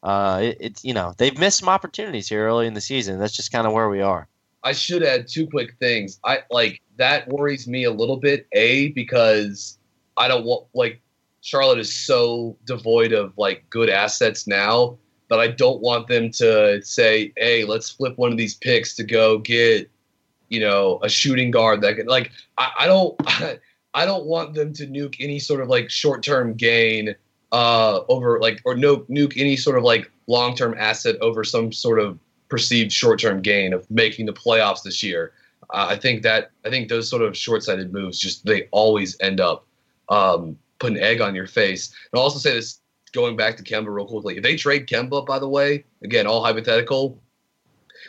uh, it, it's you know they've missed some opportunities here early in the season. That's just kind of where we are. I should add two quick things. I like that worries me a little bit. A because I don't want like Charlotte is so devoid of like good assets now that I don't want them to say, "Hey, let's flip one of these picks to go get, you know, a shooting guard that can like." I, I don't, I don't want them to nuke any sort of like short term gain uh over like or no nuke any sort of like long term asset over some sort of perceived short term gain of making the playoffs this year. Uh, I think that I think those sort of short sighted moves just they always end up um, putting egg on your face. And I'll also say this going back to Kemba real quickly. If they trade Kemba, by the way, again all hypothetical,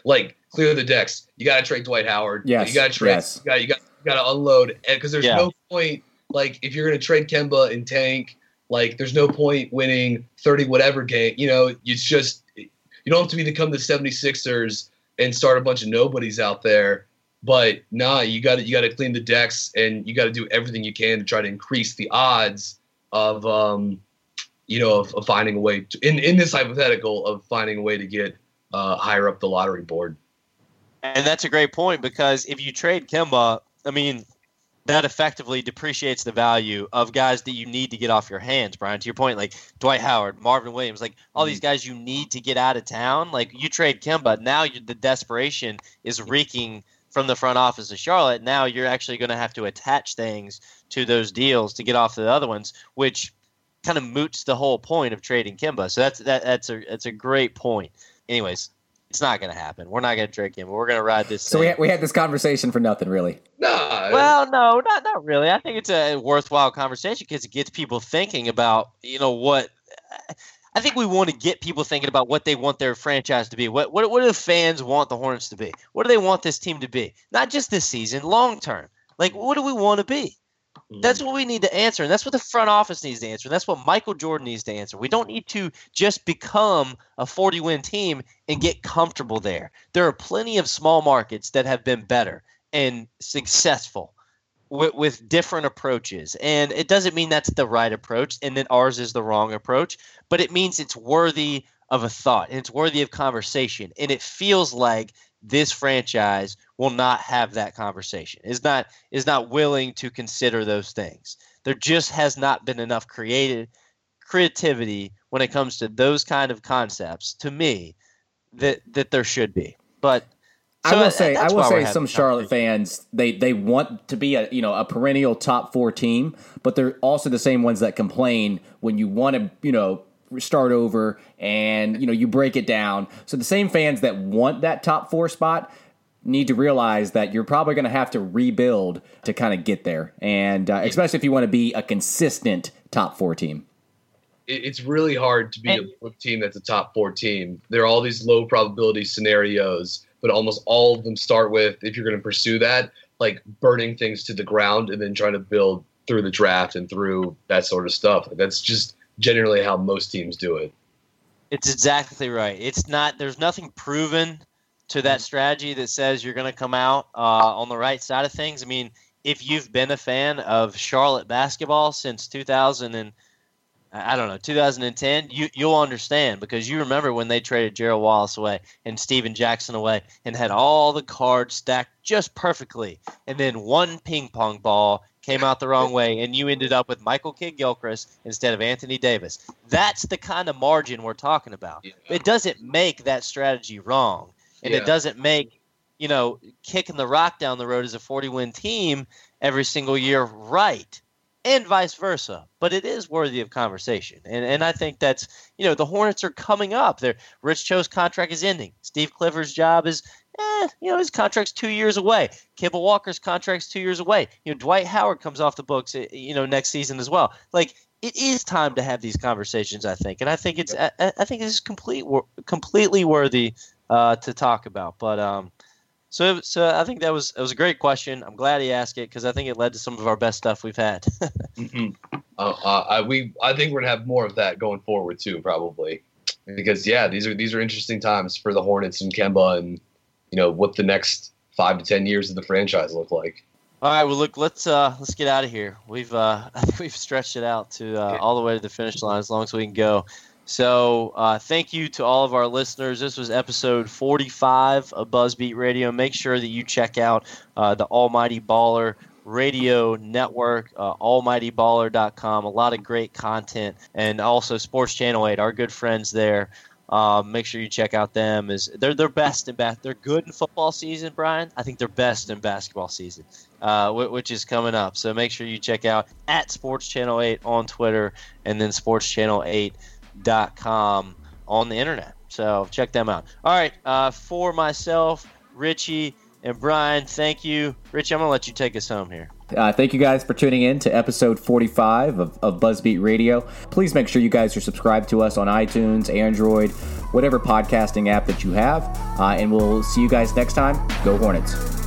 like clear the decks. You got to trade Dwight Howard. Yes, you got to trade. yes. You got you got you got to unload because there's Yeah. no point. Like if you're going to trade Kemba and tank, like there's no point winning 30 whatever game. You know, it's just you don't have to become the 76ers and start a bunch of nobodies out there. But nah, you got to you got to clean the decks and you got to do everything you can to try to increase the odds of um, you know of, of finding a way to, in in this hypothetical of finding a way to get uh, higher up the lottery board. And that's a great point because if you trade Kemba, I mean, that effectively depreciates the value of guys that you need to get off your hands, Brian. To your point, like Dwight Howard, Marvin Williams, like all these guys you need to get out of town. Like you trade Kemba, now the desperation is reeking from the front office of Charlotte. Now you're actually going to have to attach things to those deals to get off the other ones, which kind of moots the whole point of trading Kemba. So that's that, that's a that's a great point. Anyways, it's not going to happen. We're not going to trade Kemba. We're going to ride this. So we had, we had this conversation for nothing, really. No. Well, no, not not really. I think it's a worthwhile conversation because it gets people thinking about you know what. I think we want to get people thinking about what they want their franchise to be. What what what do the fans want the Hornets to be? What do they want this team to be? Not just this season, long term. Like what do we want to be? Mm-hmm. That's what we need to answer, and that's what the front office needs to answer. And that's what Michael Jordan needs to answer. We don't need to just become a 40 win team and get comfortable there. There are plenty of small markets that have been better and successful with, with different approaches. And it doesn't mean that's the right approach and that ours is the wrong approach, but it means it's worthy of a thought and it's worthy of conversation. And it feels like this franchise will not have that conversation. Is not is not willing to consider those things. There just has not been enough creative creativity when it comes to those kind of concepts to me that that there should be. But I so will say, I will say, some Charlotte fans they they want to be a you know a perennial top four team, but they're also the same ones that complain when you want to you know start over and you know you break it down. So the same fans that want that top four spot need to realize that you're probably going to have to rebuild to kind of get there, and uh, especially if you want to be a consistent top four team. it's really hard to be And- a team that's a top four team. There are all these low probability scenarios, but almost all of them start with if you're going to pursue that, like burning things to the ground and then trying to build through the draft and through that sort of stuff. That's just generally how most teams do it. It's exactly right. It's not. There's nothing proven to that strategy that says you're going to come out uh, on the right side of things. I mean, if you've been a fan of Charlotte basketball since 2000 and I don't know 2010, you you'll understand because you remember when they traded Gerald Wallace away and Stephen Jackson away and had all the cards stacked just perfectly, and then one ping pong ball came out the wrong way, and you ended up with Michael Kidd Gilchrist instead of Anthony Davis. That's the kind of margin we're talking about. It doesn't make that strategy wrong, and Yeah. it doesn't make you know kicking the rock down the road as a 40 win team every single year right and vice versa but it is worthy of conversation. And and i think that's you know the hornets are coming up. Their rich cho's contract is ending. Steve clifford's job is eh, you know his contract's two years away. Kemba walker's contract's two years away. You know dwight howard comes off the books eh, you know next season as well. Like it is time to have these conversations i think. And i think it's i, I think this is complete completely worthy uh, to talk about. But um so, so I think that was it was a great question. I'm glad he asked it because I think it led to some of our best stuff we've had. Uh, uh, I, we, I think we're gonna have more of that going forward too, probably, because yeah, these are these are interesting times for the Hornets and Kemba, and you know what the next five to ten years of the franchise look like. all right, well, look, let's uh, let's get out of here. We've uh, I think we've stretched it out to uh, all the way to the finish line as long as we can go. So, uh, thank you to all of our listeners. This was episode 45 of Buzzbeat Radio. Make sure that you check out uh, the Almighty Baller Radio Network, uh, almightyballer.com. A lot of great content, and also Sports Channel 8, our good friends there. Um, make sure you check out them. Is they're they're best in bas- They're good in football season, Brian. I think they're best in basketball season, uh, wh- which is coming up. So make sure you check out at Sports Channel 8 on Twitter, and then Sports Channel 8.com on the internet. So check them out. All right, uh, for myself, Richie, and Brian, thank you. Richie, I'm gonna let you take us home here. Uh, thank you guys for tuning in to episode 45 of, of Buzzbeat Radio. Please make sure you guys are subscribed to us on iTunes, Android, whatever podcasting app that you have. Uh, and we'll see you guys next time. Go Hornets.